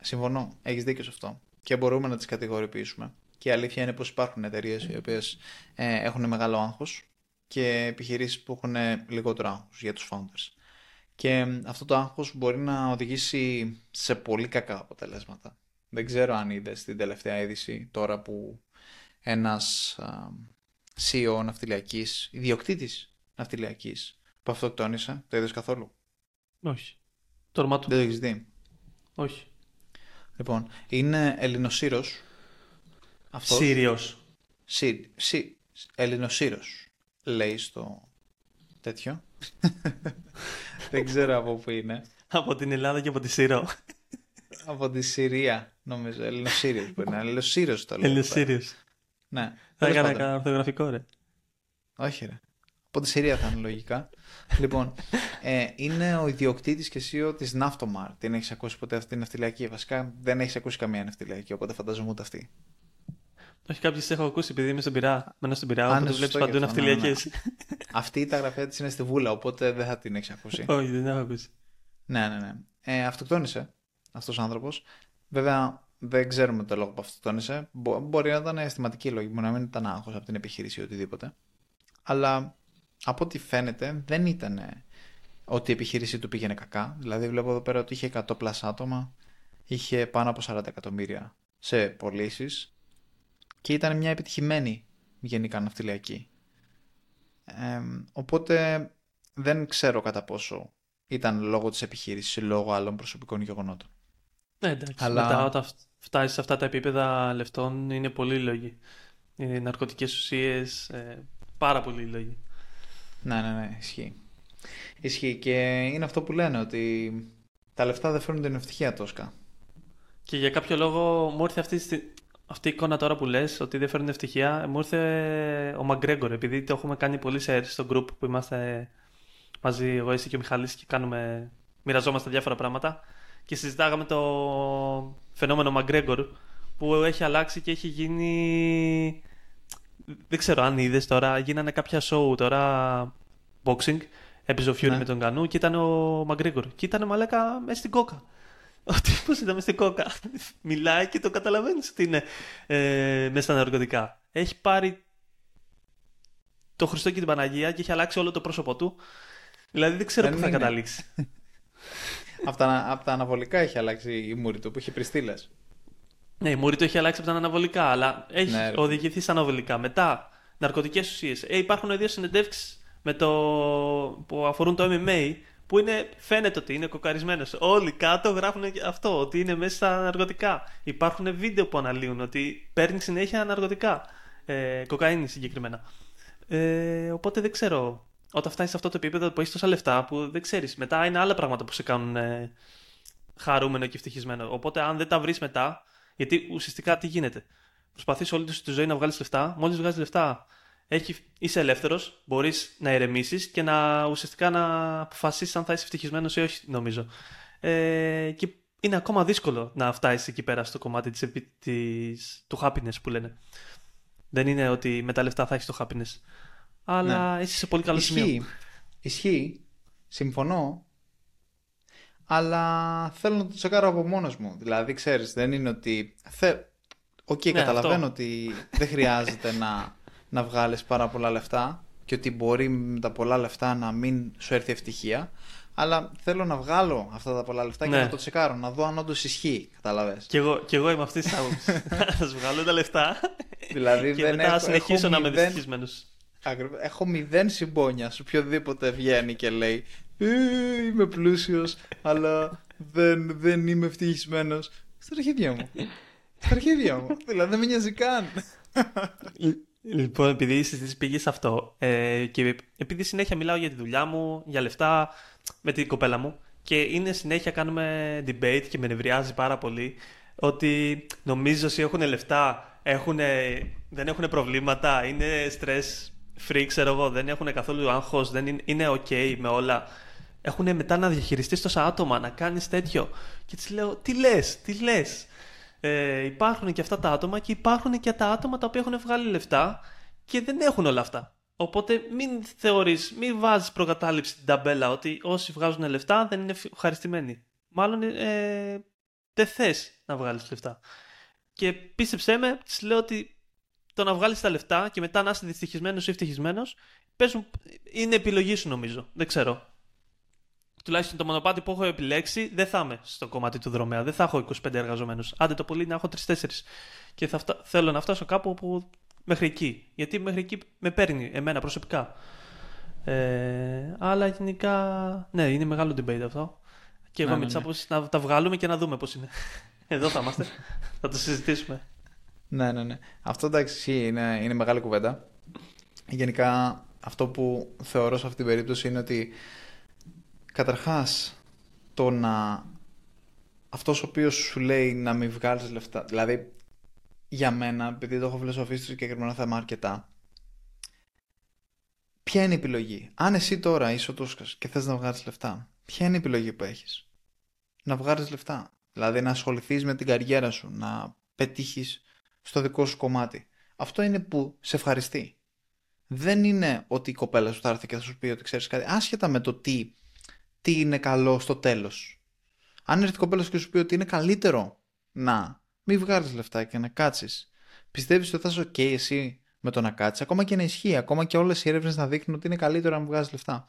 Συμφωνώ, έχεις δίκιο σε αυτό. Και μπορούμε να τις κατηγοριοποιήσουμε. Και η αλήθεια είναι πως υπάρχουν εταιρείες οι οποίες ε, έχουν μεγάλο άγχος και επιχειρήσεις που έχουν λιγότερο άγχος για τους founders. Και ε, αυτό το άγχος μπορεί να οδηγήσει σε πολύ κακά αποτελέσματα. Δεν ξέρω αν είδες την τελευταία είδηση τώρα που ένας α, CEO ναυτιλιακής, ιδιοκτήτης ναυτιλιακής, που αυτοκτόνησε. Το είδες καθόλου; Όχι. Το όνομά του. Δεν το έχεις δει; Όχι. Λοιπόν, είναι Ελληνοσύρος. Αυτός. Σύριος. Σύ, σύ, Ελληνοσύρος. Λέει στο τέτοιο. [LAUGHS] Δεν ξέρω από πού είναι. Από την Ελλάδα και από τη Σύρο. Από τη Συρία, νομίζω. Ελληνοσύριος μπορεί να είναι. Ελληνοσύρος το λέω. Είναι εδώ πέρα. Σύριος. Ναι. Θα Τέλος έκανα πάντων. κανένα ορθογραφικό, ρε. Όχι ρε. Από τη Συρία θα είναι λογικά. [LAUGHS] λοιπόν, ε, είναι ο ιδιοκτήτης και CEO της Naftomar. Την έχεις ακούσει ποτέ αυτή την ναυτιλιακή; Βασικά δεν έχεις ακούσει καμία ναυτιλιακή, οπότε φαντάζομαι ούτε αυτή. Όχι, κάποιες έχω ακούσει επειδή είμαι στον Πειρά. Μένω στον Πειρά, Α, οπότε ναι, βλέπεις σωστό παντού και αυτό, ναι, ναι. ναυτιλιακές. [LAUGHS] αυτή τα γραφεία της είναι στη Βούλα, οπότε δεν θα την έχεις ακούσει. Όχι, δεν έχω ακούσει. ναι, ναι, ναι. Ε, αυτοκτόνησε αυτός ο άνθρωπος. Βέβαια, δεν ξέρουμε το λόγο που αυτοκτόνησε. Μπο- μπορεί να ήταν αισθηματική λόγη, μπορεί να μην ήταν άγχος από την επιχείρηση ή οτιδήποτε. Αλλά από ό,τι φαίνεται δεν ήταν ε, ότι η επιχείρηση του πήγαινε κακά. Δηλαδή βλέπω εδώ πέρα ότι είχε 100 πλάς άτομα, είχε πάνω από 40 εκατομμύρια σε πωλήσεις και ήταν μια επιτυχημένη γενικά ναυτιλιακή. Ε, οπότε δεν ξέρω κατά πόσο ήταν λόγω της επιχείρησης ή λόγω άλλων προσωπικών γεγονότων. Ναι, εντάξει. Αλλά- Μετά όταν φτάσει σε αυτά τα επίπεδα λεφτών είναι πολύ λόγοι. Είναι ναρκωτικές ουσίες, ε, πάρα πολύ λόγοι. Ναι, ναι, ναι, ισχύει. Ισχύει και είναι αυτό που λένε ότι τα λεφτά δεν φέρνουν την ευτυχία τόσκα. Και για κάποιο λόγο μου ήρθε αυτή, στη- αυτή η εικόνα τώρα που λες ότι δεν φέρνουν ευτυχία. Μου ήρθε ο Μαγκρέγκορ, επειδή το έχουμε κάνει πολύ share στο group που είμαστε μαζί εγώ, εσύ και ο Μιχάλης και κάνουμε, μοιραζόμαστε διάφορα πράγματα και συζητάγαμε το φαινόμενο Μαγκρέγκορ που έχει αλλάξει και έχει γίνει... Δεν ξέρω αν είδες τώρα, γίνανε κάποια show τώρα boxing, έπαιζε ο Fury Ναι. με τον Κανού και ήταν ο Μαγκρέγκορ και ήταν μαλάκα μέσα στην κόκα. Ο τύπος ήταν μέσα στην κόκα. [LAUGHS] Μιλάει και το καταλαβαίνεις ότι είναι ε, μέσα στα ναρκωτικά. Έχει πάρει το Χριστό και την Παναγία και έχει αλλάξει όλο το πρόσωπό του. Δηλαδή δεν ξέρω Δεν πού θα είναι. καταλήξει. [LAUGHS] από, τα, απ' τα αναβολικά έχει αλλάξει η μούρη του που είχε πριστήλες. Ναι, η μούρη του έχει αλλάξει από τα αναβολικά, αλλά έχει Ναι, ρε. οδηγηθεί στα αναβολικά. Μετά, ναρκωτικές ουσίες. Ε, υπάρχουν δύο συνεντεύξεις με το... που αφορούν το MMA που είναι, φαίνεται ότι είναι κοκαρισμένος. Όλοι κάτω γράφουν αυτό, ότι είναι μέσα στα ναρκωτικά. Υπάρχουν βίντεο που αναλύουν ότι παίρνει συνέχεια ναρκωτικά. Ε, κοκαίνη συγκεκριμένα. Ε, οπότε δεν ξέρω. Όταν φτάσεις σε αυτό το επίπεδο που έχεις τόσα λεφτά, που δεν ξέρεις. Μετά είναι άλλα πράγματα που σε κάνουν ε, χαρούμενο και ευτυχισμένο. Οπότε αν δεν τα βρεις μετά, γιατί ουσιαστικά τι γίνεται; Προσπαθείς όλη σου τη ζωή να βγάλεις λεφτά. Μόλις βγάζεις λεφτά, έχει, είσαι ελεύθερος, μπορείς να ηρεμήσεις και να ουσιαστικά να αποφασίσεις αν θα είσαι ευτυχισμένος ή όχι, νομίζω. Ε, και είναι ακόμα δύσκολο να φτάσεις εκεί πέρα στο κομμάτι της, επι- της, του happiness που λένε. Δεν είναι ότι με τα λεφτά θα έχεις το happiness. Αλλά είσαι σε πολύ καλό σημείο. Ισχύει. Ισχύει. Συμφωνώ. Αλλά θέλω να το τσεκάρω από μόνος μου. Δηλαδή, ξέρεις, δεν είναι ότι... Θε... Οκ, Ναι, καταλαβαίνω αυτό. ότι δεν χρειάζεται να, να βγάλεις πάρα πολλά λεφτά και ότι μπορεί με τα πολλά λεφτά να μην σου έρθει ευτυχία. Αλλά θέλω να βγάλω αυτά τα πολλά λεφτά και Ναι. να το τσεκάρω, να δω αν όντως ισχύει. Καταλαβες. Και εγώ, και εγώ είμαι αυτής της άποψης. [LAUGHS] [LAUGHS] Θα σου βγάλω τα λεφτά δηλαδή, και δεν μετά έχω, συνεχίσω έχω να είμαι μηδέν- δυστυχισμένος. Έχω μηδέν συμπόνια σε οποιοδήποτε βγαίνει και λέει «Ε, Είμαι πλούσιος, αλλά δεν, δεν είμαι ευτυχισμένος. Στα αρχίδια μου. Στα αρχίδια μου. δηλαδή δεν με νοιάζει καν. Λοιπόν, επειδή η συζήτηση πήγε σε αυτό ε, και επειδή συνέχεια μιλάω για τη δουλειά μου, για λεφτά με την κοπέλα μου και είναι συνέχεια κάνουμε debate και με νευριάζει πάρα πολύ ότι νομίζω ότι έχουν λεφτά, έχουνε, δεν έχουν προβλήματα, είναι stress free, ξέρω εγώ, δεν έχουν καθόλου άγχος, δεν είναι, είναι ok με όλα. Έχουν μετά να διαχειριστείς τόσα άτομα, να κάνεις τέτοιο. Και της λέω, τι λες, τι λες; Ε, υπάρχουν και αυτά τα άτομα και υπάρχουν και τα άτομα τα οποία έχουν βγάλει λεφτά και δεν έχουν όλα αυτά. Οπότε μην θεωρείς, μην βάζεις προκατάληψη την ταμπέλα ότι όσοι βγάζουν λεφτά δεν είναι ευχαριστημένοι. Μάλλον ε, δεν θες να βγάλεις λεφτά. Και πίστεψέ με, της λέω ότι το να βγάλεις τα λεφτά και μετά να είσαι δυστυχισμένος ή ευτυχισμένος είναι επιλογή σου νομίζω. Δεν ξέρω τουλάχιστον το μονοπάτι που έχω επιλέξει, δεν θα είμαι στο κομμάτι του δρομέα. Δεν θα έχω 25 εργαζομένους. Άντε το πολύ να έχω 3-4. Και θα θέλω να φτάσω κάπου όπου μέχρι εκεί. Γιατί μέχρι εκεί με παίρνει εμένα προσωπικά. Ε, αλλά γενικά, ναι, είναι μεγάλο debate αυτό. Και εγώ ναι, με ναι, ναι. να τα βγάλουμε και να δούμε πώς είναι. [LAUGHS] Εδώ θα είμαστε. θα το συζητήσουμε. Ναι, ναι, ναι. Αυτό εντάξει είναι, είναι μεγάλη κουβέντα. Γενικά, αυτό που θεωρώ σε αυτή την περίπτωση είναι ότι Καταρχάς, το να... Αυτός ο οποίος σου λέει να μην βγάλεις λεφτά, δηλαδή για μένα, επειδή το έχω φιλοσοφήσει στο συγκεκριμένο θέμα αρκετά, ποια είναι η επιλογή; Αν εσύ τώρα είσαι ο Τούσκας και θες να βγάλεις λεφτά, ποια είναι η επιλογή που έχεις; Να βγάλεις λεφτά. Δηλαδή να ασχοληθείς με την καριέρα σου, να πετύχεις στο δικό σου κομμάτι. Αυτό είναι που σε ευχαριστεί. Δεν είναι ότι η κοπέλα σου θα έρθει και θα σου πει ότι ξέρεις κάτι, άσχετα με το τι τι είναι καλό στο τέλος. Αν έρθει η κοπέλα και σου πει ότι είναι καλύτερο να μην βγάλει λεφτά και να κάτσεις, πιστεύεις ότι θα είσαι OK εσύ με το να κάτσεις, ακόμα και να ισχύει, ακόμα και όλες οι έρευνες να δείχνουν ότι είναι καλύτερο να βγάζεις λεφτά.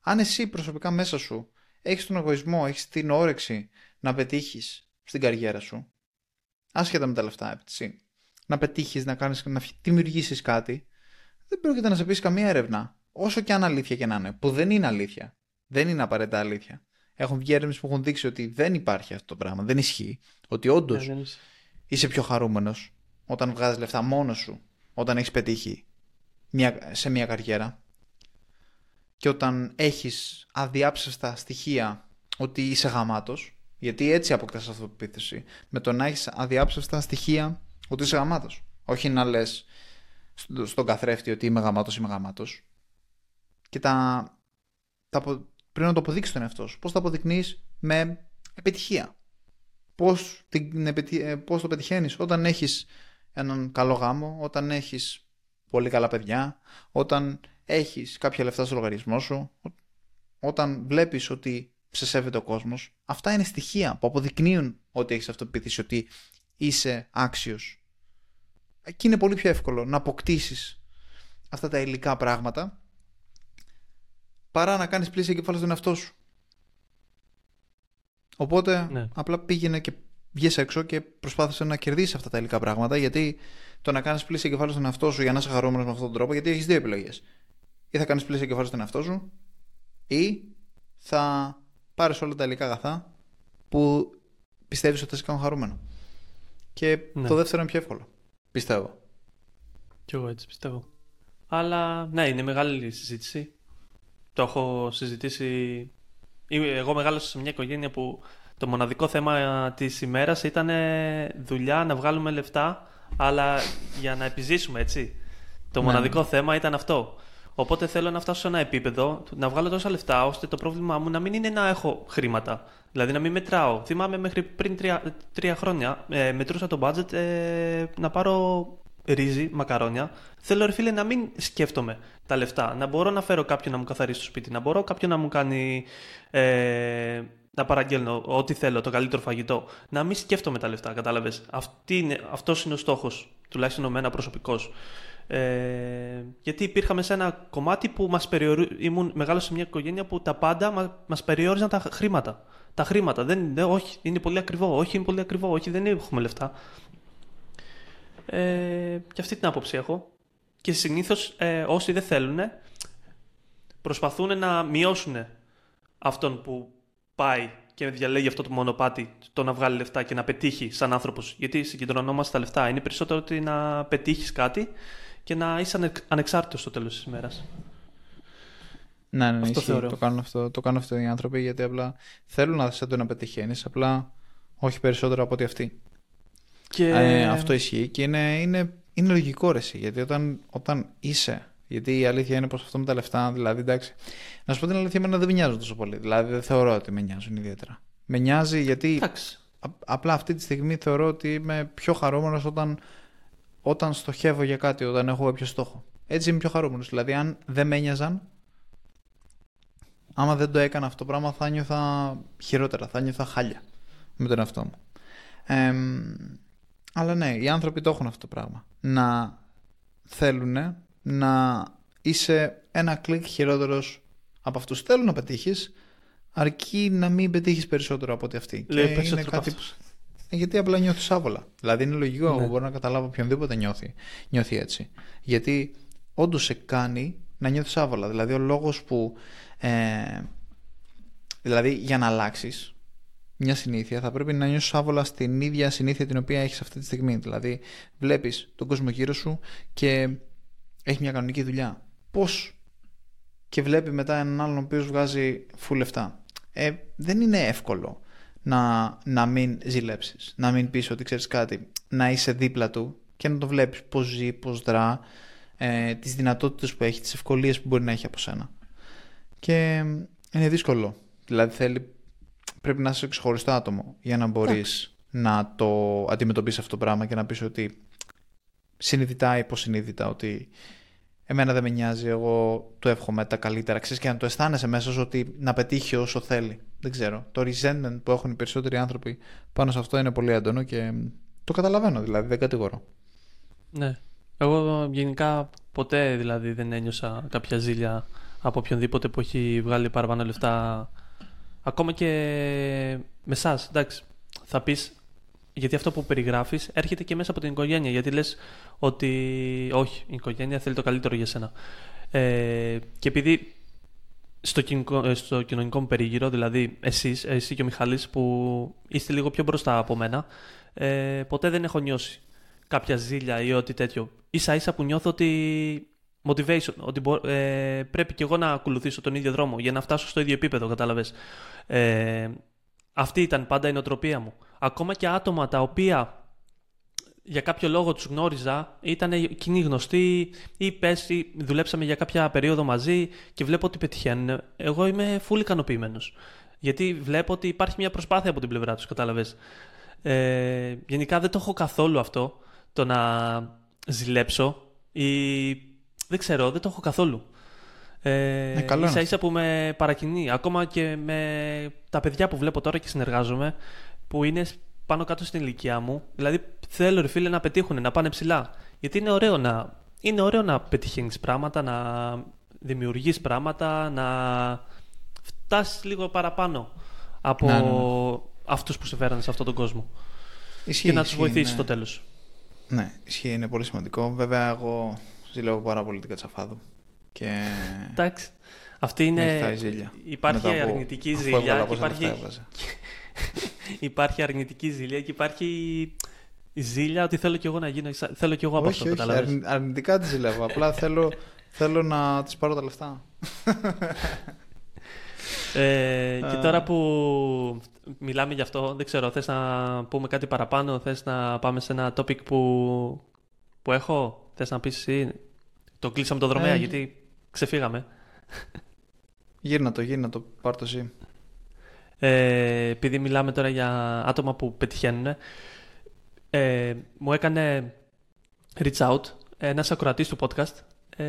Αν εσύ προσωπικά μέσα σου έχεις τον εγωισμό, έχεις την όρεξη να πετύχεις στην καριέρα σου, άσχετα με τα λεφτά, έτσι, να πετύχεις, να, κάνεις, να δημιουργήσεις κάτι, δεν πρόκειται να σε πει καμία έρευνα. Όσο και αν αλήθεια και να είναι, που δεν είναι αλήθεια δεν είναι απαραίτητα αλήθεια. Έχουν βγει έρευνες που έχουν δείξει ότι δεν υπάρχει αυτό το πράγμα, δεν ισχύει. Ότι όντως ναι, είσαι πιο χαρούμενος όταν βγάζεις λεφτά μόνος σου, όταν έχεις πετύχει μια, σε μια καριέρα και όταν έχεις αδιάψεστα στοιχεία ότι είσαι γαμάτος, γιατί έτσι αποκτάς αυτοπεποίθηση, με το να έχεις αδιάψεστα στοιχεία ότι είσαι γαμάτος. Όχι να λες στον καθρέφτη ότι είμαι γαμάτος, είμαι γαμάτος. Και τα, τα, πρέπει να το αποδείξεις τον εαυτό σου. Πώς το αποδεικνύεις με επιτυχία. Πώς ε, πώς το πετυχαίνεις όταν έχεις έναν καλό γάμο, όταν έχεις πολύ καλά παιδιά, όταν έχεις κάποια λεφτά στο λογαριασμό σου, όταν βλέπεις ότι σε σέβεται ο κόσμος. Αυτά είναι στοιχεία που αποδεικνύουν ότι έχεις αυτοπεποίθηση, ότι είσαι άξιος. Εκεί είναι πολύ πιο εύκολο να αποκτήσεις αυτά τα υλικά πράγματα παρά να κάνεις πλήση εγκεφάλου στον εαυτό σου. Οπότε ναι. απλά πήγαινε και βγες έξω και προσπάθησε να κερδίσεις αυτά τα υλικά πράγματα γιατί το να κάνεις πλήση εγκεφάλου στον εαυτό σου για να είσαι χαρούμενος με αυτόν τον τρόπο γιατί έχεις δύο επιλογές. Ή θα κάνεις πλήση εγκεφάλου στον εαυτό σου ή θα πάρεις όλα τα υλικά αγαθά που πιστεύεις ότι θα σε κάνουν χαρούμενο. Και ναι. το δεύτερο είναι πιο εύκολο. Πιστεύω. Κι εγώ έτσι πιστεύω. Αλλά ναι, είναι μεγάλη συζήτηση. Το έχω συζητήσει. Εγώ μεγάλωσα σε μια οικογένεια που το μοναδικό θέμα της ημέρας ήταν δουλειά, να βγάλουμε λεφτά, αλλά για να επιζήσουμε, έτσι. Το ναι. μοναδικό θέμα ήταν αυτό. Οπότε θέλω να φτάσω σε ένα επίπεδο, να βγάλω τόσα λεφτά, ώστε το πρόβλημά μου να μην είναι να έχω χρήματα. Δηλαδή να μην μετράω. Θυμάμαι μέχρι πριν τρία, τρία χρόνια ε, μετρούσα το budget ε, να πάρω ρύζι, μακαρόνια. Θέλω, ρε φίλε, να μην σκέφτομαι τα λεφτά. Να μπορώ να φέρω κάποιον να μου καθαρίσει το σπίτι, να μπορώ κάποιον να μου κάνει. Ε, να παραγγέλνω ό,τι θέλω, το καλύτερο φαγητό. Να μην σκέφτομαι τα λεφτά, κατάλαβες. Αυτός είναι ο στόχος, τουλάχιστον εμένα προσωπικός. Ε, γιατί υπήρχαμε σε ένα κομμάτι που μας περιορι... ήμουν μεγάλος σε μια οικογένεια που τα πάντα μα, μας περιόριζαν τα χρήματα. Τα χρήματα. Δεν, δεν, όχι, είναι πολύ ακριβό. Όχι, είναι πολύ ακριβό. Όχι, δεν έχουμε λεφτά. Ε, και αυτή την άποψη έχω. και συνήθως ε, όσοι δεν θέλουν προσπαθούν να μειώσουν αυτόν που πάει και διαλέγει αυτό το μονοπάτι, το να βγάλει λεφτά και να πετύχει σαν άνθρωπος. Γιατί συγκεντρωνόμαστε τα λεφτά. Είναι περισσότερο ότι να πετύχεις κάτι και να είσαι ανεξάρτητος στο τέλος της ημέρας. Ναι, ναι, αυτό θεωρώ. Το κάνουν αυτό, το κάνουν αυτό οι άνθρωποι γιατί απλά θέλουν να σε το να πετυχαίνει, απλά όχι περισσότερο από ότι αυτοί. Και... Ε, αυτό ισχύει και είναι, είναι, είναι λογικό ρε, γιατί όταν, όταν είσαι γιατί η αλήθεια είναι πως αυτό με τα λεφτά, δηλαδή εντάξει. Να σου πω την αλήθεια, εμένα δεν με νοιάζουν τόσο πολύ. Δηλαδή δεν θεωρώ ότι με νοιάζουν ιδιαίτερα. Με νοιάζει γιατί. απλά αυτή τη στιγμή θεωρώ ότι είμαι πιο χαρούμενος όταν, όταν στοχεύω για κάτι, όταν έχω κάποιο στόχο. Έτσι είμαι πιο χαρούμενος. Δηλαδή, αν δεν με νοιάζαν, άμα δεν το έκανα αυτό το πράγμα, θα νιώθα χειρότερα, θα νιώθα χάλια με τον εαυτό μου. Ε, αλλά ναι, οι άνθρωποι το έχουν αυτό το πράγμα. Να θέλουν να είσαι ένα κλικ χειρότερος από αυτούς. Θέλουν να πετύχεις, αρκεί να μην πετύχεις περισσότερο από ότι αυτοί. Λέει και είναι κάτι... Ε, γιατί απλά νιώθεις άβολα. Δηλαδή είναι λογικό, ναι. εγώ μπορώ να καταλάβω οποιονδήποτε νιώθει, νιώθει έτσι. Γιατί όντως σε κάνει να νιώθεις άβολα. Δηλαδή ο λόγος που. Ε, δηλαδή για να αλλάξεις μια συνήθεια θα πρέπει να νιώσεις άβολα στην ίδια συνήθεια την οποία έχεις αυτή τη στιγμή. Δηλαδή βλέπεις τον κόσμο γύρω σου και έχει μια κανονική δουλειά. Πώς και βλέπει μετά έναν άλλον ο οποίος βγάζει full λεφτά. Ε, δεν είναι εύκολο να, να μην ζηλέψεις, να μην πεις ότι ξέρεις κάτι, να είσαι δίπλα του και να το βλέπεις πώς ζει, πώς δρά, ε, τις δυνατότητες που έχει, τις ευκολίες που μπορεί να έχει από σένα. Και είναι δύσκολο. Δηλαδή θέλει, πρέπει να είσαι ξεχωριστό άτομο για να μπορείς να το αντιμετωπίσεις αυτό το πράγμα και να πεις ότι συνειδητά ή υποσυνείδητα ότι εμένα δεν με νοιάζει, εγώ του εύχομαι τα καλύτερα. Ξέρεις και να το αισθάνεσαι μέσα σου ότι να πετύχει όσο θέλει. Δεν ξέρω. Το resentment που έχουν οι περισσότεροι άνθρωποι πάνω σε αυτό είναι πολύ έντονο και το καταλαβαίνω δηλαδή, δεν κατηγορώ. Ναι. Εγώ γενικά ποτέ δηλαδή δεν ένιωσα κάποια ζήλια από οποιονδήποτε που έχει βγάλει παραπάνω λεφτά. Ακόμα και με εσάς, εντάξει. Θα πεις γιατί αυτό που περιγράφεις έρχεται και μέσα από την οικογένεια. Γιατί λες ότι όχι, η οικογένεια θέλει το καλύτερο για σένα. Ε, και επειδή στο, κοινωνικό, ε, στο κοινωνικό μου περίγυρο, δηλαδή εσείς, εσύ και ο Μιχάλης που είστε λίγο πιο μπροστά από μένα, ε, ποτέ δεν έχω νιώσει κάποια ζήλια ή ό,τι τέτοιο. Ίσα ίσα που νιώθω ότι motivation, ότι ε, πρέπει και εγώ να ακολουθήσω τον ίδιο δρόμο για να φτάσω στο ίδιο επίπεδο, κατάλαβες. Ε, αυτή ήταν πάντα η νοοτροπία μου. Ακόμα και άτομα τα οποία για κάποιο λόγο τους γνώριζα, ήταν κοινοί γνωστοί ή πες ή δουλέψαμε για κάποια περίοδο μαζί και βλέπω ότι πετυχαίνουν. Εγώ είμαι φουλ ικανοποιημένος. Γιατί βλέπω ότι υπάρχει μια προσπάθεια από την πλευρά τους, κατάλαβες. Ε, γενικά δεν το έχω καθόλου αυτό, το να ζηλέψω ή δεν ξέρω, δεν το έχω καθόλου. Ε, ε, καλό ίσα ίσα που με παρακινεί. Ακόμα και με τα παιδιά που βλέπω τώρα και συνεργάζομαι, που είναι πάνω κάτω στην ηλικία μου. Δηλαδή θέλω ρε φίλε να πετύχουν, να πάνε ψηλά. Γιατί είναι ωραίο να, είναι ωραίο να πετυχαίνεις πράγματα, να δημιουργείς πράγματα, να φτάσεις λίγο παραπάνω από ναι, ναι, ναι. αυτούς που σε φέρανε σε αυτόν τον κόσμο. Ισχύει, και να τους βοηθήσεις ναι. στο τέλος. Ναι, ισχύει, είναι πολύ σημαντικό. Βέβαια, εγώ ζηλεύω πάρα πολύ την Κατσαφάδου. Και... Εντάξει. Αυτή είναι. Υπάρχει αρνητική ζήλια. Υπάρχει... [LAUGHS] υπάρχει αρνητική ζήλια και υπάρχει η ζήλια ότι θέλω κι εγώ να γίνω. Θέλω κι εγώ από αυτό. Όχι, όχι, αρνητικά τη ζηλεύω. Απλά θέλω, [LAUGHS] θέλω να της πάρω τα λεφτά. ε, και τώρα που μιλάμε γι' αυτό, δεν ξέρω, θες να πούμε κάτι παραπάνω, θες να πάμε σε ένα topic που, που έχω, θες να πεις εσύ, το κλείσαμε το δρομέα ε, γιατί ξεφύγαμε. Γύρνα το, γύρνα το, πάρ' το εσύ. Ε, επειδή μιλάμε τώρα για άτομα που πετυχαίνουν, ε, μου έκανε reach out ένας ακροατής του podcast ε,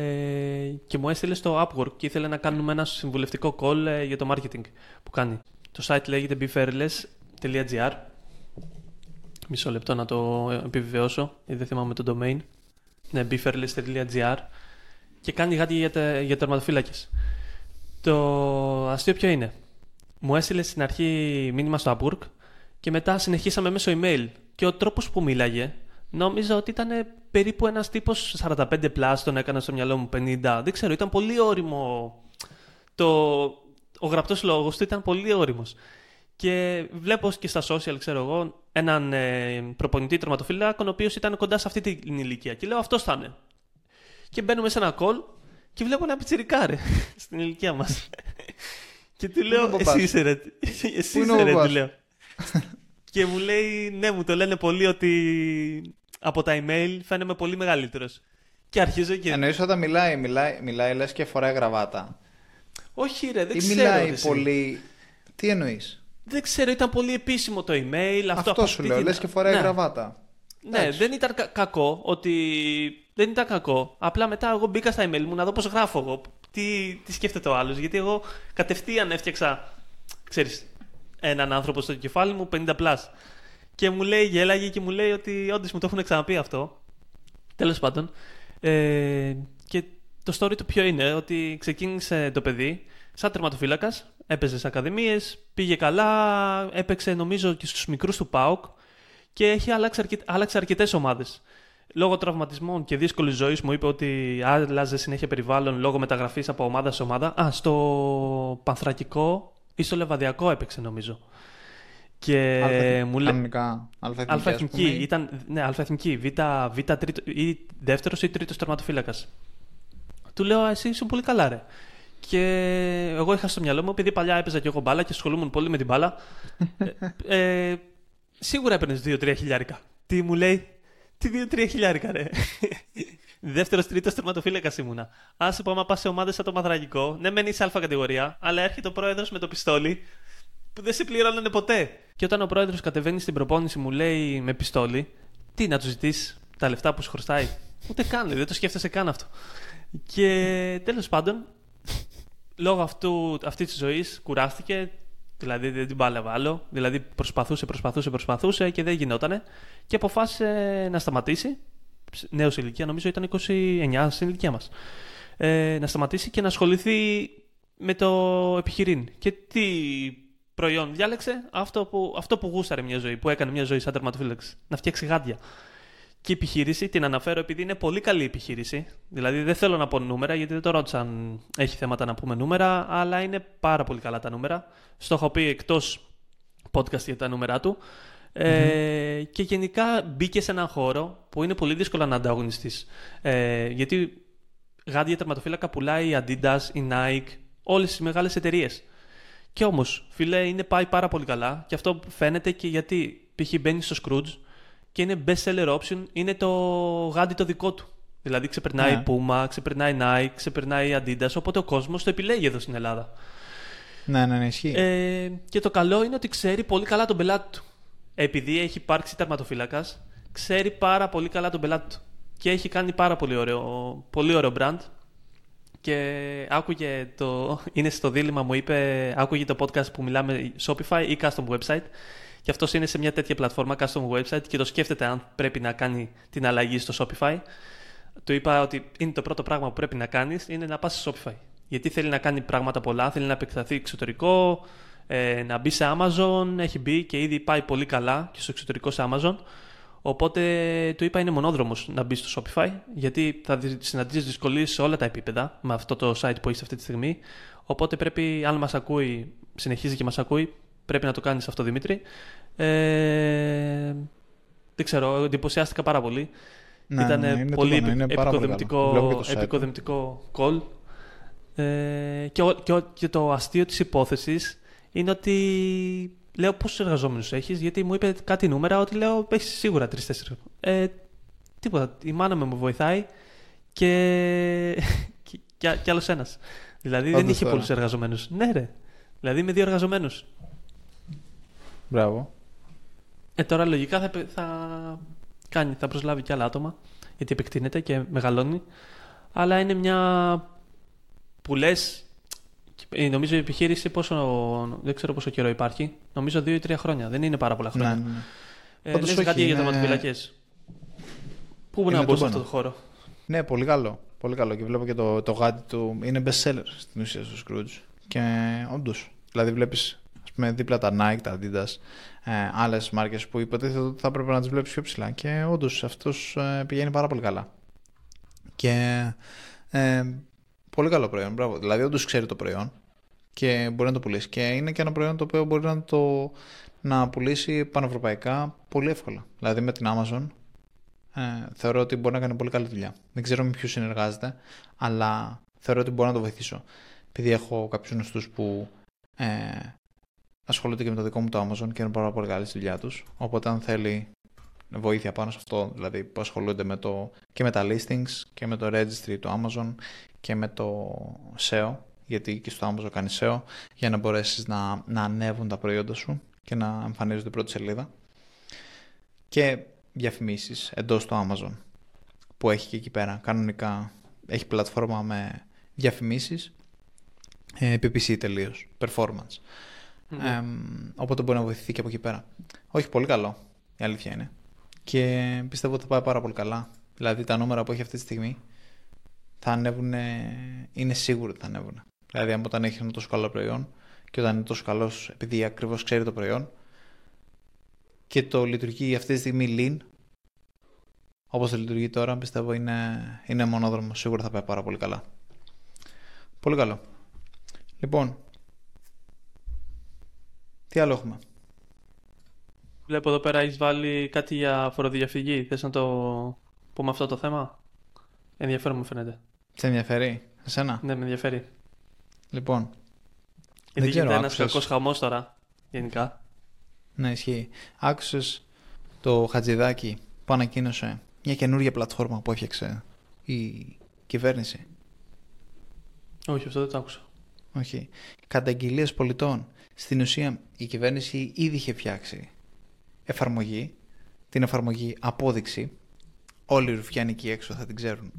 και μου έστειλε στο Upwork και ήθελε να κάνουμε ένα συμβουλευτικό call ε, για το marketing που κάνει. Το site λέγεται beferless.gr Μισό λεπτό να το επιβεβαιώσω, γιατί δεν θυμάμαι το domain. Ναι, beferless.gr και κάνει κάτι για, τε, για τερματοφύλακες. Το αστείο ποιο είναι; Μου έστειλε στην αρχή μήνυμα στο Upwork και μετά συνεχίσαμε μέσω email. Και ο τρόπος που μίλαγε Νόμιζα ότι ήταν περίπου ένας τύπος 45 πλάσ, τον έκανα στο μυαλό μου 50. Δεν ξέρω, ήταν πολύ όριμο. Το... Ο γραπτός λόγος του ήταν πολύ όριμος. Και βλέπω και στα social, ξέρω εγώ, έναν ε, προπονητή τερματοφύλακων, ο οποίος ήταν κοντά σε αυτή την ηλικία. Και λέω αυτός θα είναι. Και μπαίνουμε σε ένα call και βλέπω ένα πιτσιρικάρε [LAUGHS] στην ηλικία μας. [LAUGHS] και του λέω, Εσύ είσαι ρε. Εσύ είσαι ρε, του λέω. και μου λέει, ναι, μου το λένε πολύ ότι από τα email φαίνομαι πολύ μεγαλύτερος. Και αρχίζω και. Εννοείς όταν μιλάει, μιλάει, μιλάει λες και φοράει γραβάτα. Όχι, ρε, δεν Ή ξέρω. μιλάει πολύ. Τι εννοείς; Δεν ξέρω, ήταν πολύ επίσημο το email. Αυτό, αυτό σου λέω, την... λες και φοράει ναι. γραβάτα. Ναι, δεν ήταν κακό ότι. Δεν ήταν κακό. Απλά μετά εγώ μπήκα στα email μου να δω πώς γράφω εγώ. Τι, τι σκέφτεται ο άλλος. Γιατί εγώ κατευθείαν έφτιαξα. Ξέρεις, έναν άνθρωπο στο κεφάλι μου 50 πλάς. Και μου λέει, γέλαγε και μου λέει ότι όντως μου το έχουν ξαναπεί αυτό. Τέλος πάντων. Ε, και το story του ποιο είναι, ότι ξεκίνησε το παιδί σαν τερματοφύλακας, έπαιζε σε ακαδημίες, πήγε καλά, έπαιξε νομίζω και στους μικρούς του ΠΑΟΚ και έχει αλλάξει, αρκε... άλλαξε αρκετές ομάδες. Λόγω τραυματισμών και δύσκολης ζωής μου είπε ότι άλλαζε συνέχεια περιβάλλον λόγω μεταγραφής από ομάδα σε ομάδα. Α, στο Πανθρακικό ή στο Λεβαδιακό έπαιξε νομίζω. Και αλφα, μου λέει. Αλφα-εθνική. Ήταν, ναι, αλφα-εθνική. Β, β τρίτο, ή δεύτερος ή τρίτος τερματοφύλακας. Του λέω, εσύ είσαι πολύ καλά, ρε. Και εγώ είχα στο μυαλό μου, επειδή παλιά έπαιζα και εγώ μπάλα και ασχολούμουν πολύ με την μπάλα. [LAUGHS] ε, ε, σίγουρα έπαιρνες 2-3 χιλιάρικα. Τι μου λέει, τι 2-3 χιλιάρικα, ρε. [LAUGHS] Δεύτερος, τρίτος τερματοφύλακας ήμουνα. Άσε που άμα πας σε ομάδες σαν το Μαδραγικό, ναι, μένει σε αλφα κατηγορία, αλλά έρχεται ο πρόεδρος με το πιστόλι που δεν σε πληρώνανε ποτέ. Και όταν ο πρόεδρος κατεβαίνει στην προπόνηση, μου λέει με πιστόλι, τι να τους ζητήσει τα λεφτά που σου χρωστάει; Ούτε καν, δεν το σκέφτεσαι καν αυτό. Και τέλος πάντων, λόγω αυτού, αυτής της ζωής κουράστηκε, δηλαδή δεν την πάλευε άλλο. Δηλαδή προσπαθούσε, προσπαθούσε, προσπαθούσε και δεν γινότανε. Και αποφάσισε να σταματήσει. Νέος ηλικία, νομίζω ήταν 29 στην ηλικία μας. Ε, να σταματήσει και να ασχοληθεί με το επιχειρήν. Και τι προϊόν διάλεξε, αυτό που, αυτό που γούσταρε μια ζωή, που έκανε μια ζωή σαν τερματοφύλαξη. Να φτιάξει γάντια. Και η επιχείρηση την αναφέρω επειδή είναι πολύ καλή επιχείρηση. Δηλαδή δεν θέλω να πω νούμερα γιατί δεν το ρώτησα αν έχει θέματα να πούμε νούμερα, αλλά είναι πάρα πολύ καλά τα νούμερα. Στο έχω πει εκτός podcast για τα νούμερα του. Ε, και γενικά μπήκε σε έναν χώρο που είναι πολύ δύσκολο να ανταγωνιστείς. Ε, γιατί γάντια τερματοφύλακα πουλάει η Adidas, η Nike, όλες τις μεγάλες εταιρείες. Και όμως, φίλε, είναι πάει πάρα πολύ καλά και αυτό φαίνεται και γιατί π.χ. μπαίνει στο Scrooge και είναι best seller option, είναι το γάντι το δικό του. Δηλαδή ξεπερνάει ναι. Puma, ξεπερνάει Nike, ξεπερνάει Adidas, οπότε ο κόσμος το επιλέγει εδώ στην Ελλάδα. Ναι, ναι, ναι, ισχύει. Ε, και το καλό είναι ότι ξέρει πολύ καλά τον πελάτη του. Επειδή έχει υπάρξει τερματοφύλακας, ξέρει πάρα πολύ καλά τον πελάτη του. Και έχει κάνει πάρα πολύ ωραίο, πολύ ωραίο brand και άκουγε το. [LAUGHS] Είναι στο δίλημα, μου είπε, άκουγε το podcast που μιλάμε Shopify ή custom website. Και αυτός είναι σε μια τέτοια πλατφόρμα, custom website, και το σκέφτεται αν πρέπει να κάνει την αλλαγή στο Shopify. Του είπα ότι είναι το πρώτο πράγμα που πρέπει να κάνεις είναι να πας στο Shopify. Γιατί θέλει να κάνει πράγματα πολλά, θέλει να επεκταθεί εξωτερικό, ε, να μπει σε Amazon, έχει μπει και ήδη πάει πολύ καλά και στο εξωτερικό σε Amazon. Οπότε του είπα είναι μονόδρομος να μπει στο Shopify, γιατί θα συναντήσεις δυσκολίες σε όλα τα επίπεδα με αυτό το site που έχεις αυτή τη στιγμή. Οπότε πρέπει, αν μας ακούει, συνεχίζει και μας ακούει, πρέπει να το κάνεις αυτό, Δημήτρη. Ε, δεν ξέρω, εντυπωσιάστηκα πάρα πολύ. Ναι, Ήταν ναι, πολύ το, είναι επικοδομητικό, επικοδομητικό call. Ε, και, και, και το αστείο της υπόθεσης είναι ότι Λέω πόσους εργαζόμενους έχεις, γιατί μου είπε κάτι νούμερα ότι λέω έχεις σίγουρα τρει-τέσσερι. Ε, τίποτα. Η μάνα μου με βοηθάει και. και, [LAUGHS] και, και άλλος ένας. Δηλαδή δεν είχε πολλούς εργαζομένους. Ναι, ρε. Δηλαδή με δύο εργαζομένους. Μπράβο. Ε, τώρα λογικά θα, θα, κάνει, θα προσλάβει και άλλα άτομα γιατί επεκτείνεται και μεγαλώνει. Αλλά είναι μια που λες ε, νομίζω η επιχείρηση πόσο, δεν ξέρω πόσο καιρό υπάρχει. Νομίζω δύο ή τρία χρόνια. Δεν είναι πάρα πολλά χρόνια. Ναι, ναι. ναι. Ε, λες κάτι είναι... για τερματοφυλακές. Πού μπορεί να μπω σε αυτό το χώρο; Ναι, πολύ καλό. Πολύ καλό. Και βλέπω και το, το γάτι του. Είναι best seller στην ουσία στο Scrooge. Και όντως. Δηλαδή βλέπεις με δίπλα τα Nike, τα Adidas, ε, άλλες μάρκες που υποτίθεται ότι θα πρέπει να τις βλέπεις πιο ψηλά. Και όντως αυτός ε, πηγαίνει πάρα πολύ καλά. Και ε, πολύ καλό προϊόν. Μπράβο. Δηλαδή, όντως ξέρει το προϊόν και μπορεί να το πουλήσει. Και είναι και ένα προϊόν το οποίο μπορεί να το να πουλήσει πανευρωπαϊκά πολύ εύκολα. Δηλαδή με την Amazon ε, θεωρώ ότι μπορεί να κάνει πολύ καλή δουλειά. Δεν ξέρω με ποιους συνεργάζεται, αλλά θεωρώ ότι μπορώ να το βοηθήσω. Επειδή έχω κάποιους γνωστούς που ε, ασχολούνται και με το δικό μου το Amazon και είναι πάρα πολύ καλή στη δουλειά τους. Οπότε, αν θέλει βοήθεια πάνω σε αυτό, δηλαδή που ασχολούνται με το, και με τα listings και με το registry του Amazon και με το SEO, γιατί και στο Amazon κάνει SEO, για να μπορέσεις να, να ανέβουν τα προϊόντα σου και να εμφανίζονται πρώτη σελίδα. Και διαφημίσεις εντός του Amazon που έχει και εκεί πέρα. Κανονικά έχει πλατφόρμα με διαφημίσεις ε, PPC τελείως, performance. Ε, οπότε μπορεί να βοηθηθεί και από εκεί πέρα. Όχι, πολύ καλό, η αλήθεια είναι. Και πιστεύω ότι θα πάει πάρα πολύ καλά. Δηλαδή τα νούμερα που έχει αυτή τη στιγμή θα ανέβουν, είναι σίγουρο ότι θα ανέβουν. Δηλαδή, αν όταν έχει ένα τόσο καλό προϊόν και όταν είναι τόσο καλός επειδή ακριβώς ξέρει το προϊόν και το λειτουργεί αυτή τη στιγμή lean, όπως το λειτουργεί τώρα, πιστεύω είναι, είναι μονόδρομο. Σίγουρα θα πάει πάρα πολύ καλά. Πολύ καλό. Λοιπόν, τι άλλο έχουμε; Βλέπω εδώ πέρα έχεις βάλει κάτι για φοροδιαφυγή. Θες να το πούμε αυτό το θέμα; Ενδιαφέρον μου φαίνεται. Σε ενδιαφέρει, εσένα; Ναι, με ενδιαφέρει. Λοιπόν. Γιατί γίνεται ένας κακός χαμός τώρα, γενικά. Ναι, ισχύει. Άκουσες το Χατζηδάκι που ανακοίνωσε μια καινούργια πλατφόρμα που έφτιαξε η κυβέρνηση; Όχι, αυτό δεν το άκουσα. Όχι. Καταγγελίες πολιτών. Στην ουσία η κυβέρνηση ήδη είχε φτιάξει εφαρμογή, την εφαρμογή απόδειξη. Όλοι οι ρουφιάνοι εκεί έξω θα την ξέρουν.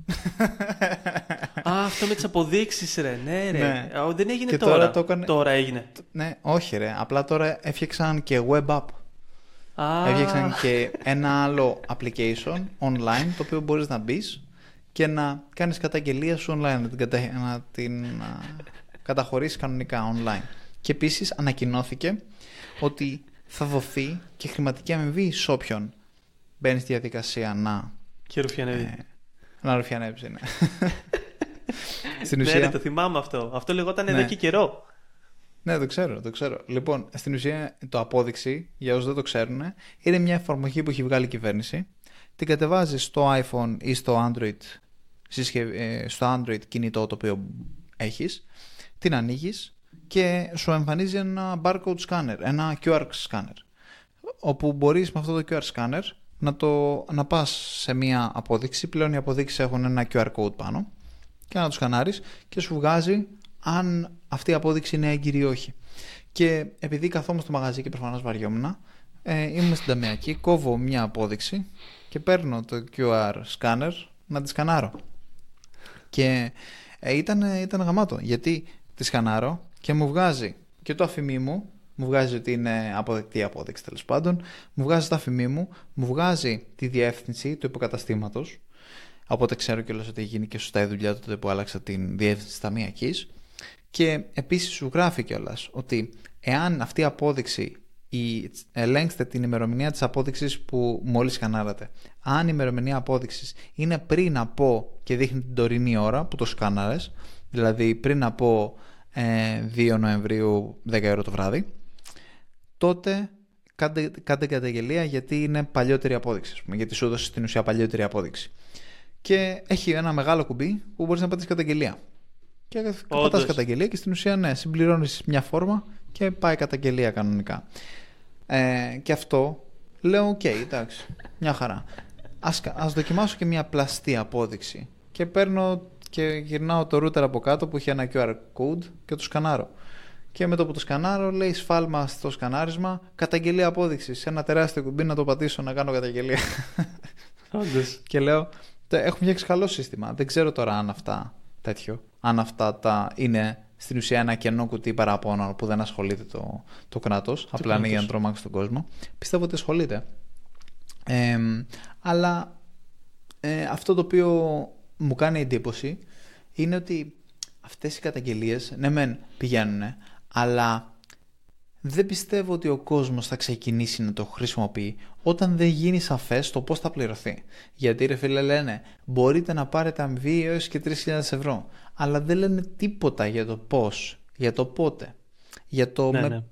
Α, αυτό με τις αποδείξεις, ρε. Ναι, ρε. Ναι. Δεν έγινε τώρα. Τώρα, τώρα έγινε. Ναι, όχι, ρε. Απλά τώρα έφτιαξαν και web app. Ah. Έφτιαξαν και ένα άλλο application online το οποίο μπορείς να μπεις και να κάνεις καταγγελία σου online, να την, κατα... να την καταχωρήσεις κανονικά online. Και επίσης ανακοινώθηκε ότι θα δοθεί και χρηματική αμοιβή σε όποιον μπαίνει στη διαδικασία να... Και ρουφιανεύει. Ε, να ρουφιανεύει, ναι. [LAUGHS] στην ουσία... Ναι, το θυμάμαι αυτό. Αυτό λεγόταν εδώ ναι. και καιρό. Ναι, το ξέρω, το ξέρω. Λοιπόν, στην ουσία το απόδειξη, για όσους δεν το ξέρουν, είναι μια εφαρμογή που έχει βγάλει η κυβέρνηση. Την κατεβάζει στο iPhone ή στο Android, ε, στο Android κινητό το οποίο έχεις, την ανοίγεις και σου εμφανίζει ένα barcode scanner, ένα QR scanner, όπου μπορείς με αυτό το QR scanner να, το, να πας σε μια απόδειξη, πλέον οι αποδείξεις έχουν ένα QR code πάνω και να το σκανάρεις και σου βγάζει αν αυτή η απόδειξη είναι έγκυρη ή όχι. Και επειδή καθόμαστε στο μαγαζί και προφανώς βαριόμουν, ε, είμαι στην ταμιακή, κόβω μια απόδειξη και παίρνω το QR scanner να τη σκανάρω. Και ε, ήταν, ήταν γαμάτο, γιατί τη σκανάρω και μου βγάζει και το αφημί μου, μου βγάζει ότι είναι αποδεκτή απόδειξη τέλος πάντων, μου βγάζει το αφημί μου, μου βγάζει τη διεύθυνση του υποκαταστήματος. Οπότε ξέρω κιόλας ότι έχει γίνει και σωστά η δουλειά του τότε που άλλαξα την διεύθυνση ταμιακής. Και επίσης σου γράφει κιόλας ότι εάν αυτή η απόδειξη η, ελέγξτε την ημερομηνία της απόδειξης που μόλις σκανάρατε. Αν η ημερομηνία απόδειξης είναι πριν από και δείχνει την τωρινή ώρα που το σκάναρες, δηλαδή πριν από 2 ε, Νοεμβρίου 10 ώρα το βράδυ, τότε κάντε, κάντε καταγγελία γιατί είναι παλιότερη απόδειξη, πούμε, γιατί σου έδωσε στην ουσία παλιότερη απόδειξη. Και έχει ένα μεγάλο κουμπί που μπορείς να πατήσεις καταγγελία. Και πατάς καταγγελία και στην ουσία ναι, συμπληρώνεις μια φόρμα και πάει καταγγελία κανονικά. Ε, και αυτό λέω: Ok, okay, εντάξει, μια χαρά. Ας, ας δοκιμάσω και μια πλαστή απόδειξη. Και παίρνω και γυρνάω το router από κάτω που έχει ένα QR code και το σκανάρω. Και με το που το σκανάρω λέει σφάλμα στο σκανάρισμα, καταγγελία απόδειξης. Σε ένα τεράστιο κουμπί να το πατήσω να κάνω καταγγελία. [LAUGHS] και λέω, έχουμε φτιάξει καλό σύστημα. Δεν ξέρω τώρα αν αυτά τέτοιο, αν αυτά τα είναι στην ουσία ένα κενό κουτί παραπάνω που δεν ασχολείται το, το κράτος. Απλά είναι για να τρομάξει τον κόσμο. Πιστεύω ότι ασχολείται. Ε, αλλά ε, αυτό το οποίο μου κάνει εντύπωση είναι ότι αυτές οι καταγγελίες, ναι μεν πηγαίνουν, αλλά δεν πιστεύω ότι ο κόσμος θα ξεκινήσει να το χρησιμοποιεί όταν δεν γίνει σαφές το πώς θα πληρωθεί. Γιατί ρε φίλε λένε μπορείτε να πάρετε αμοιβή έως και 3.000 ευρώ αλλά δεν λένε τίποτα για το πώς, για το πότε, για το ναι, ναι.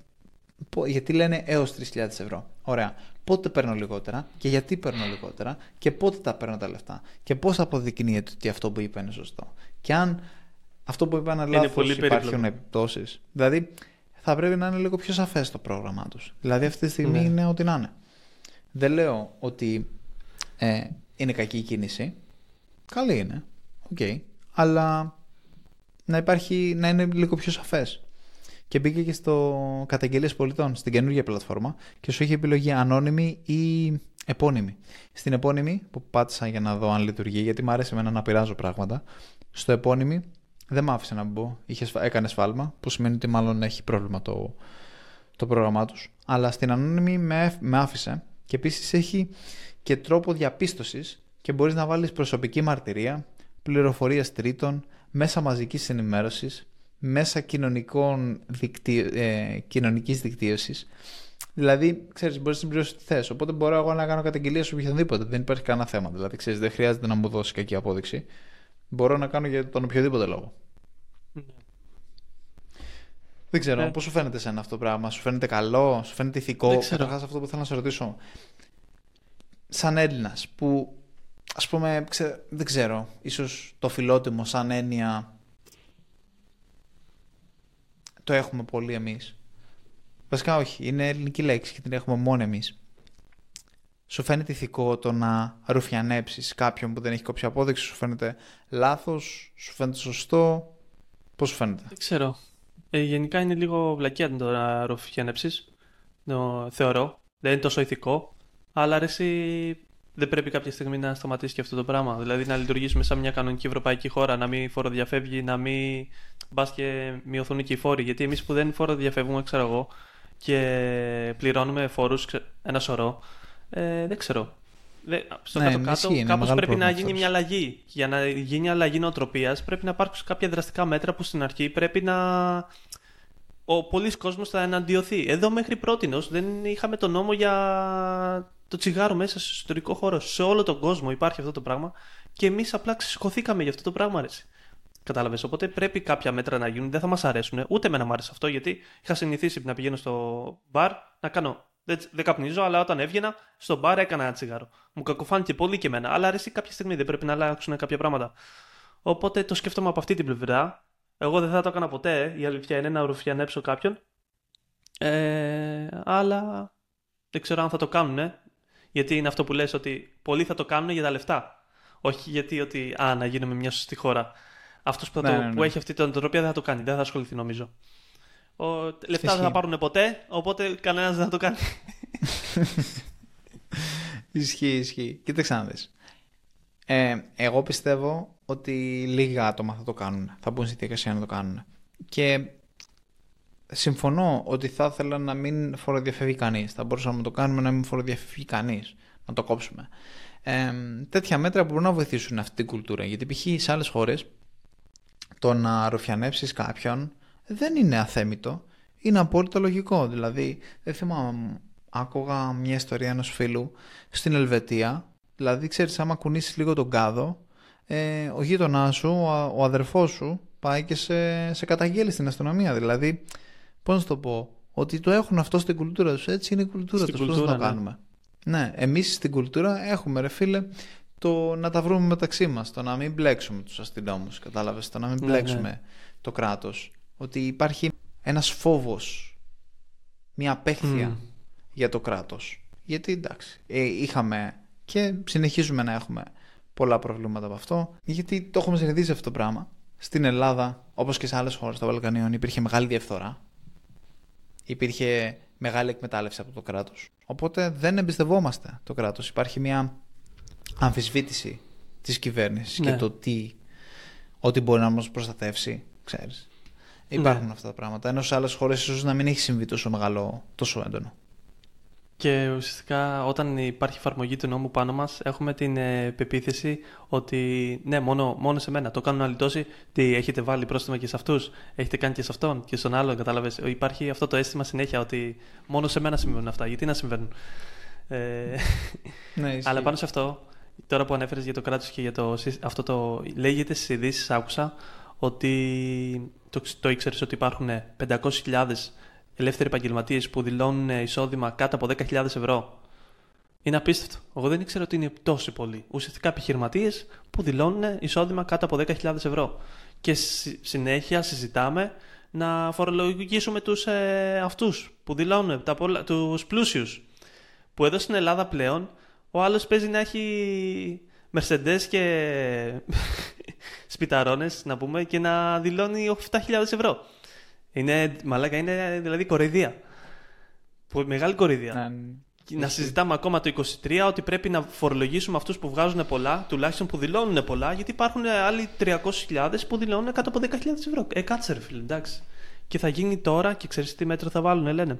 γιατί λένε έως 3.000 ευρώ. Ωραία. Πότε παίρνω λιγότερα και γιατί παίρνω λιγότερα και πότε τα παίρνω τα λεφτά και πώς αποδεικνύεται ότι αυτό που είπα είναι σωστό. Και αν αυτό που είπα είναι λάθος υπάρχουν επιπτώσεις. Δηλαδή θα πρέπει να είναι λίγο πιο σαφές το πρόγραμμά τους. Δηλαδή αυτή τη στιγμή ναι. είναι ό,τι να είναι. Δεν λέω ότι ε, είναι κακή η κίνηση. Καλή είναι. Ok. Okay. Αλλά να υπάρχει, να είναι λίγο πιο σαφές. Και μπήκε και στο καταγγελίες πολιτών, στην καινούργια πλατφόρμα και σου έχει επιλογή ανώνυμη ή επώνυμη. Στην επώνυμη, που πάτησα για να δω αν λειτουργεί, γιατί μου άρεσε εμένα να πειράζω πράγματα, στο επώνυμη δεν μ' άφησε να μπω. Είχε, έκανε σφάλμα, που σημαίνει ότι μάλλον έχει πρόβλημα το, το πρόγραμμά τους. Αλλά στην ανώνυμη με, με άφησε και επίσης έχει και τρόπο διαπίστωσης και μπορείς να βάλεις προσωπική μαρτυρία, πληροφορίες τρίτων, μέσα μαζικής ενημέρωσης, μέσα κοινωνικών δικτύ, ε, κοινωνικής δικτύωσης. Δηλαδή, ξέρεις, μπορείς να συμπληρώσεις τι θες. Οπότε μπορώ εγώ να κάνω καταγγελία σε οποιοδήποτε. Δεν υπάρχει κανένα θέμα. Δηλαδή, ξέρεις, δεν χρειάζεται να μου δώσεις κακή απόδειξη. Μπορώ να κάνω για τον οποιοδήποτε λόγο. Ναι. Δεν ξέρω, ναι. πώς σου φαίνεται σε αυτό το πράγμα, Σου φαίνεται καλό, σου φαίνεται ηθικό; Καταρχάς, αυτό που θέλω να σε ρωτήσω. Σαν Έλληνας, που ας πούμε, δεν ξέρω, ίσως το φιλότιμο σαν έννοια το έχουμε πολύ εμείς. Βασικά όχι, είναι ελληνική λέξη και την έχουμε μόνο εμείς. Σου φαίνεται ηθικό το να ρουφιανέψεις κάποιον που δεν έχει κόψει απόδειξη, σου φαίνεται λάθος, σου φαίνεται σωστό. Πώς σου φαίνεται; Δεν ξέρω. Ε, γενικά είναι λίγο βλακία το να ρουφιανέψεις. θεωρώ. Δεν είναι τόσο ηθικό. Αλλά αρέσει δεν πρέπει κάποια στιγμή να σταματήσεις και αυτό το πράγμα. Δηλαδή να λειτουργήσουμε σαν μια κανονική ευρωπαϊκή χώρα, να μην φοροδιαφεύγει, να μην μπας και μειωθούν και οι φόροι. Γιατί εμείς που δεν φοροδιαφεύγουμε, ξέρω εγώ, και πληρώνουμε φόρους ένα σωρό, ε, δεν ξέρω. Στο ναι, κάτω-κάτω κάπως πρέπει να γίνει μια αλλαγή. Για να γίνει αλλαγή νοοτροπίας πρέπει να υπάρξουν κάποια δραστικά μέτρα που στην αρχή πρέπει να. Ο πολλή κόσμος θα εναντιωθεί. Εδώ μέχρι πρώτη δεν είχαμε το νόμο για το τσιγάρο μέσα στο εσωτερικό χώρο. Σε όλο τον κόσμο υπάρχει αυτό το πράγμα και εμείς απλά ξεσηκωθήκαμε για αυτό το πράγμα, αρέσει. Κατάλαβες. Οπότε πρέπει κάποια μέτρα να γίνουν. Δεν θα μας αρέσουν. Ούτε με να μου άρεσε αυτό, γιατί είχα συνηθίσει να πηγαίνω στο μπαρ να κάνω. Δεν, δεν καπνίζω, αλλά όταν έβγαινα στο μπαρ έκανα ένα τσιγάρο. Μου κακοφάνηκε πολύ και εμένα. Αλλά αρέσει κάποια στιγμή. Δεν πρέπει να αλλάξουν κάποια πράγματα. Οπότε το σκέφτομαι από αυτή την πλευρά. Εγώ δεν θα το έκανα ποτέ. Η αλήθεια είναι να ρουφιανέψω κάποιον. Ε, αλλά δεν ξέρω αν θα το κάνουν. Γιατί είναι αυτό που λες ότι πολλοί θα το κάνουν για τα λεφτά. Όχι γιατί ότι α, να γίνουμε μια σωστή χώρα. Αυτός που, ναι, ναι, που ναι. έχει αυτή την οτροπία δεν θα το κάνει, δεν θα ασχοληθεί νομίζω. Ο, λεφτά δεν θα πάρουν ποτέ, οπότε κανένας δεν θα το κάνει. [LAUGHS] ισχύει, ισχύει. Κοίταξε να δεις. Ε, εγώ πιστεύω ότι λίγα άτομα θα το κάνουν. Θα μπουν στη διαδικασία να το κάνουν. Και συμφωνώ ότι θα ήθελα να μην φοροδιαφεύγει κανείς. Θα μπορούσαμε να το κάνουμε να μην φοροδιαφεύγει κανείς. Να το κόψουμε. Ε, τέτοια μέτρα που μπορούν να βοηθήσουν αυτή την κουλτούρα. Γιατί π.χ. σε άλλες χώρες το να ροφιανέψει κάποιον δεν είναι αθέμητο. Είναι απόλυτα λογικό. Δηλαδή, δεν θυμάμαι, άκουγα μια ιστορία ενός φίλου στην Ελβετία. Δηλαδή, ξέρεις, άμα κουνήσεις λίγο τον κάδο, ε, ο γείτονάς σου, ο, ο αδερφός σου, πάει και σε, σε καταγγέλει στην αστυνομία. Δηλαδή, Πώς να το πω, ότι το έχουν αυτό στην κουλτούρα τους. Έτσι είναι η κουλτούρα τους. Πώς να το ναι. κάνουμε; Ναι, εμείς στην κουλτούρα έχουμε, ρε φίλε, το να τα βρούμε μεταξύ μας. Το να μην μπλέξουμε τους αστυνόμους. Κατάλαβες. Το να μην ναι, μπλέξουμε ναι. το κράτος. Ότι υπάρχει ένας φόβος, μια απέχθεια για το κράτος. Γιατί εντάξει, ε, είχαμε και συνεχίζουμε να έχουμε πολλά προβλήματα από αυτό. Γιατί το έχουμε συνηθίσει αυτό το πράγμα. Στην Ελλάδα, όπως και σε άλλες χώρες των Βαλκανίων, υπήρχε μεγάλη διαφθορά υπήρχε μεγάλη εκμετάλλευση από το κράτος. Οπότε δεν εμπιστευόμαστε το κράτος. Υπάρχει μια αμφισβήτηση της κυβέρνησης και ναι. το τι, ό,τι μπορεί να μας προστατεύσει, ξέρεις. Υπάρχουν ναι. αυτά τα πράγματα. Ενώ σε άλλες χώρες ίσως να μην έχει συμβεί τόσο μεγάλο, τόσο έντονο. Και ουσιαστικά όταν υπάρχει εφαρμογή του νόμου πάνω μας, έχουμε την ε, πεποίθηση ότι ναι, μόνο, μόνο σε μένα. Το κάνουν άλλοι τόσοι. Τι έχετε βάλει πρόστιμα και σε αυτούς, έχετε κάνει και σε αυτόν και στον άλλον. Κατάλαβες; Υπάρχει αυτό το αίσθημα συνέχεια ότι μόνο σε μένα συμβαίνουν αυτά. Γιατί να συμβαίνουν; Ε, ναι, [LAUGHS] αλλά πάνω σε αυτό, τώρα που ανέφερες για το κράτος και για το, αυτό το. Λέγεται στι ειδήσεις, άκουσα ότι το, το ήξερες ότι υπάρχουν 500.000 ελεύθεροι επαγγελματίες που δηλώνουν εισόδημα κάτω από 10.000 ευρώ. Είναι απίστευτο. Εγώ δεν ήξερα ότι είναι τόσοι πολλοί. Ουσιαστικά επιχειρηματίες που δηλώνουν εισόδημα κάτω από 10.000 ευρώ. Και συνέχεια συζητάμε να φορολογήσουμε τους ε, αυτούς που δηλώνουν, του τους πλούσιους. Που εδώ στην Ελλάδα πλέον ο άλλος παίζει να έχει Mercedes και σπιταρώνες να πούμε και να δηλώνει 7.000 ευρώ. Είναι, μαλάκα, είναι δηλαδή κοροϊδία. Μεγάλη κοροϊδία. Να, να συζητάμε ακόμα το 23 ότι πρέπει να φορολογήσουμε αυτούς που βγάζουν πολλά, τουλάχιστον που δηλώνουν πολλά, γιατί υπάρχουν άλλοι 300.000 που δηλώνουν κάτω από 10.000 ευρώ. Ε, κάτσε ρε φίλε, εντάξει. Και θα γίνει τώρα και ξέρεις τι μέτρο θα βάλουν, λένε.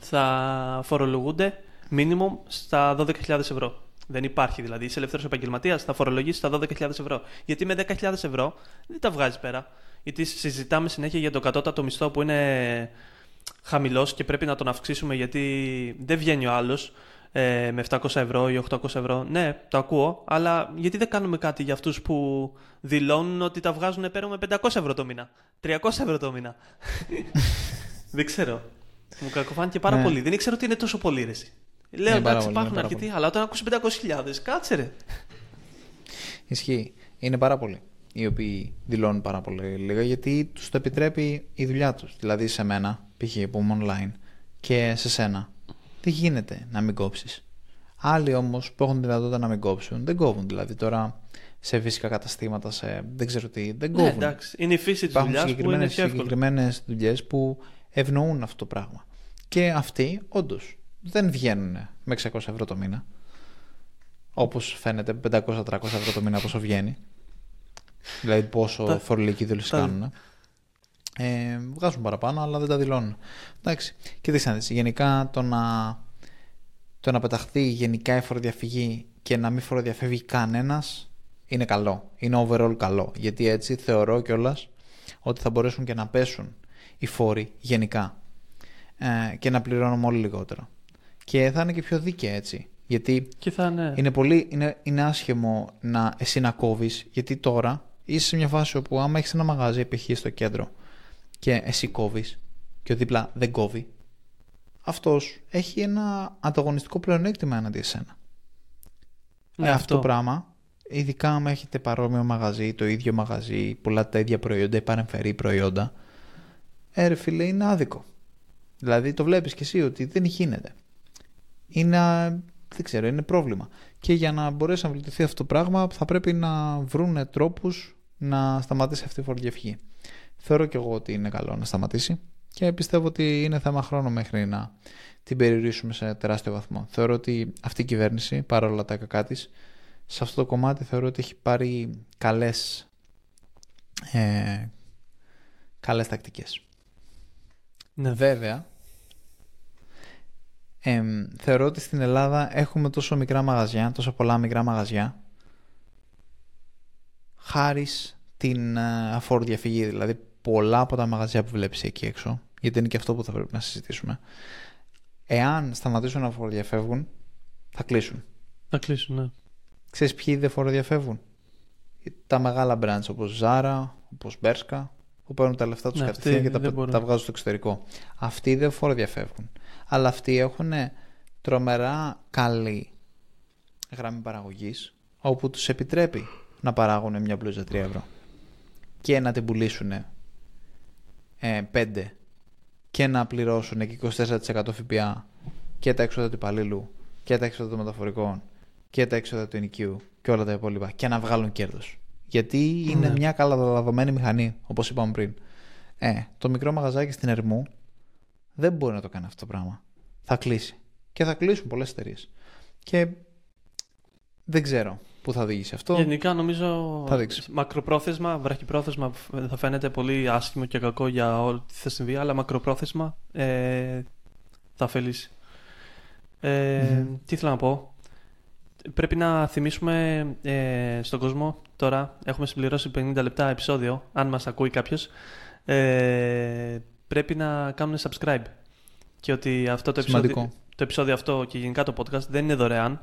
Θα φορολογούνται minimum στα 12.000 ευρώ. Δεν υπάρχει δηλαδή. Είσαι ελεύθερος επαγγελματίας, θα φορολογήσεις στα 12.000 ευρώ. Γιατί με 10.000 ευρώ δεν τα βγάζεις πέρα γιατί συζητάμε συνέχεια για το κατώτατο μισθό που είναι χαμηλός και πρέπει να τον αυξήσουμε γιατί δεν βγαίνει ο άλλος ε, με 700 ευρώ ή 800 ευρώ. Ναι, το ακούω, αλλά γιατί δεν κάνουμε κάτι για αυτούς που δηλώνουν ότι τα βγάζουν πέρα με 500 ευρώ το μήνα, 300 ευρώ το μήνα. [LAUGHS] δεν ξέρω. Μου κακοφάνηκε πάρα ναι. πολύ. Δεν ήξερα ότι είναι τόσο πολύ ρε. Λέω εντάξει, υπάρχουν αρκετοί, αλλά όταν ακούσω 500.000, κάτσε ρε. [LAUGHS] Ισχύει. Είναι πάρα πολύ οι οποίοι δηλώνουν πάρα πολύ λίγα γιατί τους το επιτρέπει η δουλειά τους. Δηλαδή σε μένα, π.χ. που είμαι online και σε σένα. Τι γίνεται να μην κόψεις; Άλλοι όμως που έχουν τη δυνατότητα να μην κόψουν, δεν κόβουν. Δηλαδή τώρα σε φυσικά καταστήματα, σε δεν ξέρω τι, δεν ναι, κόβουν. Ναι, εντάξει. Είναι η φύση της δουλειάς που είναι συγκεκριμένες δουλειές που ευνοούν αυτό το πράγμα. Και αυτοί όντως δεν βγαίνουν με 600 ευρώ το μήνα. Όπως φαίνεται, 500-300 ευρώ το μήνα πόσο βγαίνει. Δηλαδή πόσο φορολογική δήλωση κάνουν. Ε, βγάζουν παραπάνω, αλλά δεν τα δηλώνουν. Εντάξει. Και τι Γενικά το να, το να πεταχθεί γενικά η φοροδιαφυγή και να μην φοροδιαφεύγει κανένας είναι καλό. Είναι overall καλό. Γιατί έτσι θεωρώ κιόλας ότι θα μπορέσουν και να πέσουν οι φόροι γενικά ε, και να πληρώνουμε όλοι λιγότερο. Και θα είναι και πιο δίκαια έτσι. Γιατί είναι... είναι, πολύ, είναι, είναι άσχημο να εσύ να κόβεις, γιατί τώρα είσαι σε μια φάση όπου άμα έχεις ένα μαγάζι π.χ. στο κέντρο και εσύ κόβεις και ο δίπλα δεν κόβει, αυτός έχει ένα ανταγωνιστικό πλεονέκτημα έναντι εσένα. Ναι, ε, αυτό. το πράγμα, ειδικά άμα έχετε παρόμοιο μαγαζί, το ίδιο μαγαζί, πουλάτε τα ίδια προϊόντα ή παρεμφερεί προϊόντα, ε, φίλε, είναι άδικο. Δηλαδή το βλέπεις και εσύ ότι δεν γίνεται. Είναι, δεν ξέρω, είναι πρόβλημα. Και για να μπορέσει να βελτιωθεί αυτό το πράγμα θα πρέπει να βρουν τρόπους να σταματήσει αυτή η φοροδιαφυγή. Θεωρώ και εγώ ότι είναι καλό να σταματήσει και πιστεύω ότι είναι θέμα χρόνου μέχρι να την περιορίσουμε σε τεράστιο βαθμό. Θεωρώ ότι αυτή η κυβέρνηση, παρόλα τα κακά της, σε αυτό το κομμάτι θεωρώ ότι έχει πάρει καλές, ε, καλές τακτικές. Ναι. Βέβαια, ε, θεωρώ ότι στην Ελλάδα έχουμε τόσο μικρά μαγαζιά, τόσο πολλά μικρά μαγαζιά χάρης την ε, αφόρου διαφυγή. Δηλαδή πολλά από τα μαγαζιά που βλέπεις εκεί έξω, γιατί είναι και αυτό που θα πρέπει να συζητήσουμε, εάν σταματήσουν να φοροδιαφεύγουν, θα κλείσουν. Θα κλείσουν, ναι. Ξέρεις ποιοι δεν φοροδιαφεύγουν; Τα μεγάλα brands όπως Zara, όπως Bershka, που παίρνουν τα λεφτά τους ναι, κατευθείαν και τα, τα βγάζουν στο εξωτερικό. Αυτοί δεν φοροδιαφεύγουν. Αλλά αυτοί έχουν τρομερά καλή γραμμή παραγωγής, όπου τους επιτρέπει να παράγουν μια μπλούζα 3 ευρώ και να την πουλήσουν ε, 5 και να πληρώσουν και 24% ΦΠΑ και τα έξοδα του υπαλλήλου και τα έξοδα των μεταφορικών και τα έξοδα του ενοικίου και όλα τα υπόλοιπα και να βγάλουν κέρδος. Γιατί είναι ναι. μια καλαδοδομένη μηχανή, όπως είπαμε πριν. Ε, το μικρό μαγαζάκι στην Ερμού δεν μπορεί να το κάνει αυτό το πράγμα. Θα κλείσει. Και θα κλείσουν πολλές εταιρείες. Και δεν ξέρω πού θα οδηγήσει αυτό. Γενικά νομίζω θα μακροπρόθεσμα, βραχυπρόθεσμα θα φαίνεται πολύ άσχημο και κακό για ό,τι θα συμβεί, αλλά μακροπρόθεσμα ε, θα ωφελήσει. Ε, Τι ήθελα να πω; Πρέπει να θυμίσουμε ε, στον κόσμο τώρα, έχουμε συμπληρώσει 50 λεπτά επεισόδιο, αν μας ακούει κάποιος, ε, πρέπει να κάνουν subscribe. Και ότι αυτό το επεισόδιο, το επεισόδιο αυτό και γενικά το podcast δεν είναι δωρεάν.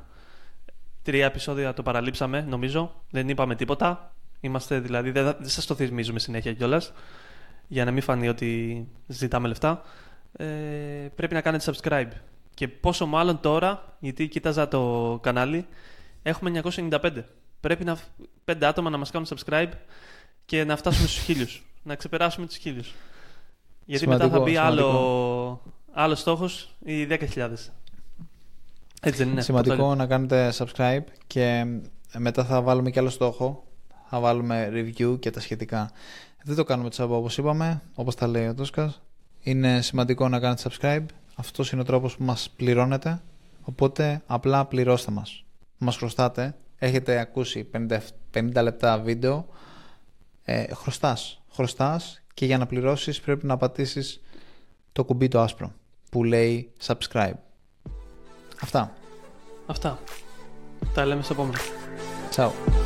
Τρία επεισόδια το παραλείψαμε, νομίζω. Δεν είπαμε τίποτα. Είμαστε δηλαδή, δεν, δεν σας το θυμίζουμε συνέχεια κιόλας. Για να μην φανεί ότι ζητάμε λεφτά. Ε, πρέπει να κάνετε subscribe. Και πόσο μάλλον τώρα, γιατί κοίταζα το κανάλι, έχουμε 995. Πρέπει να, πέντε άτομα να μας κάνουν subscribe και να φτάσουμε στους χίλιους. να ξεπεράσουμε τους χίλιους. Γιατί μετά θα μπει άλλο, άλλος στόχος οι 10.000. Έτσι δεν είναι. Σημαντικό να κάνετε subscribe και μετά θα βάλουμε και άλλο στόχο. Θα βάλουμε review και τα σχετικά. Δεν το κάνουμε τσάμπα όπως είπαμε, όπως τα λέει ο Τόσκας. Είναι σημαντικό να κάνετε subscribe. Αυτός είναι ο τρόπος που μας πληρώνετε. Οπότε απλά πληρώστε μας. Μας χρωστάτε. Έχετε ακούσει 50, 50 λεπτά βίντεο. Ε, χρωστάς. Χρωστάς και για να πληρώσεις πρέπει να πατήσεις το κουμπί το άσπρο που λέει subscribe. Αυτά. Αυτά. Τα λέμε στο επόμενο. Ciao.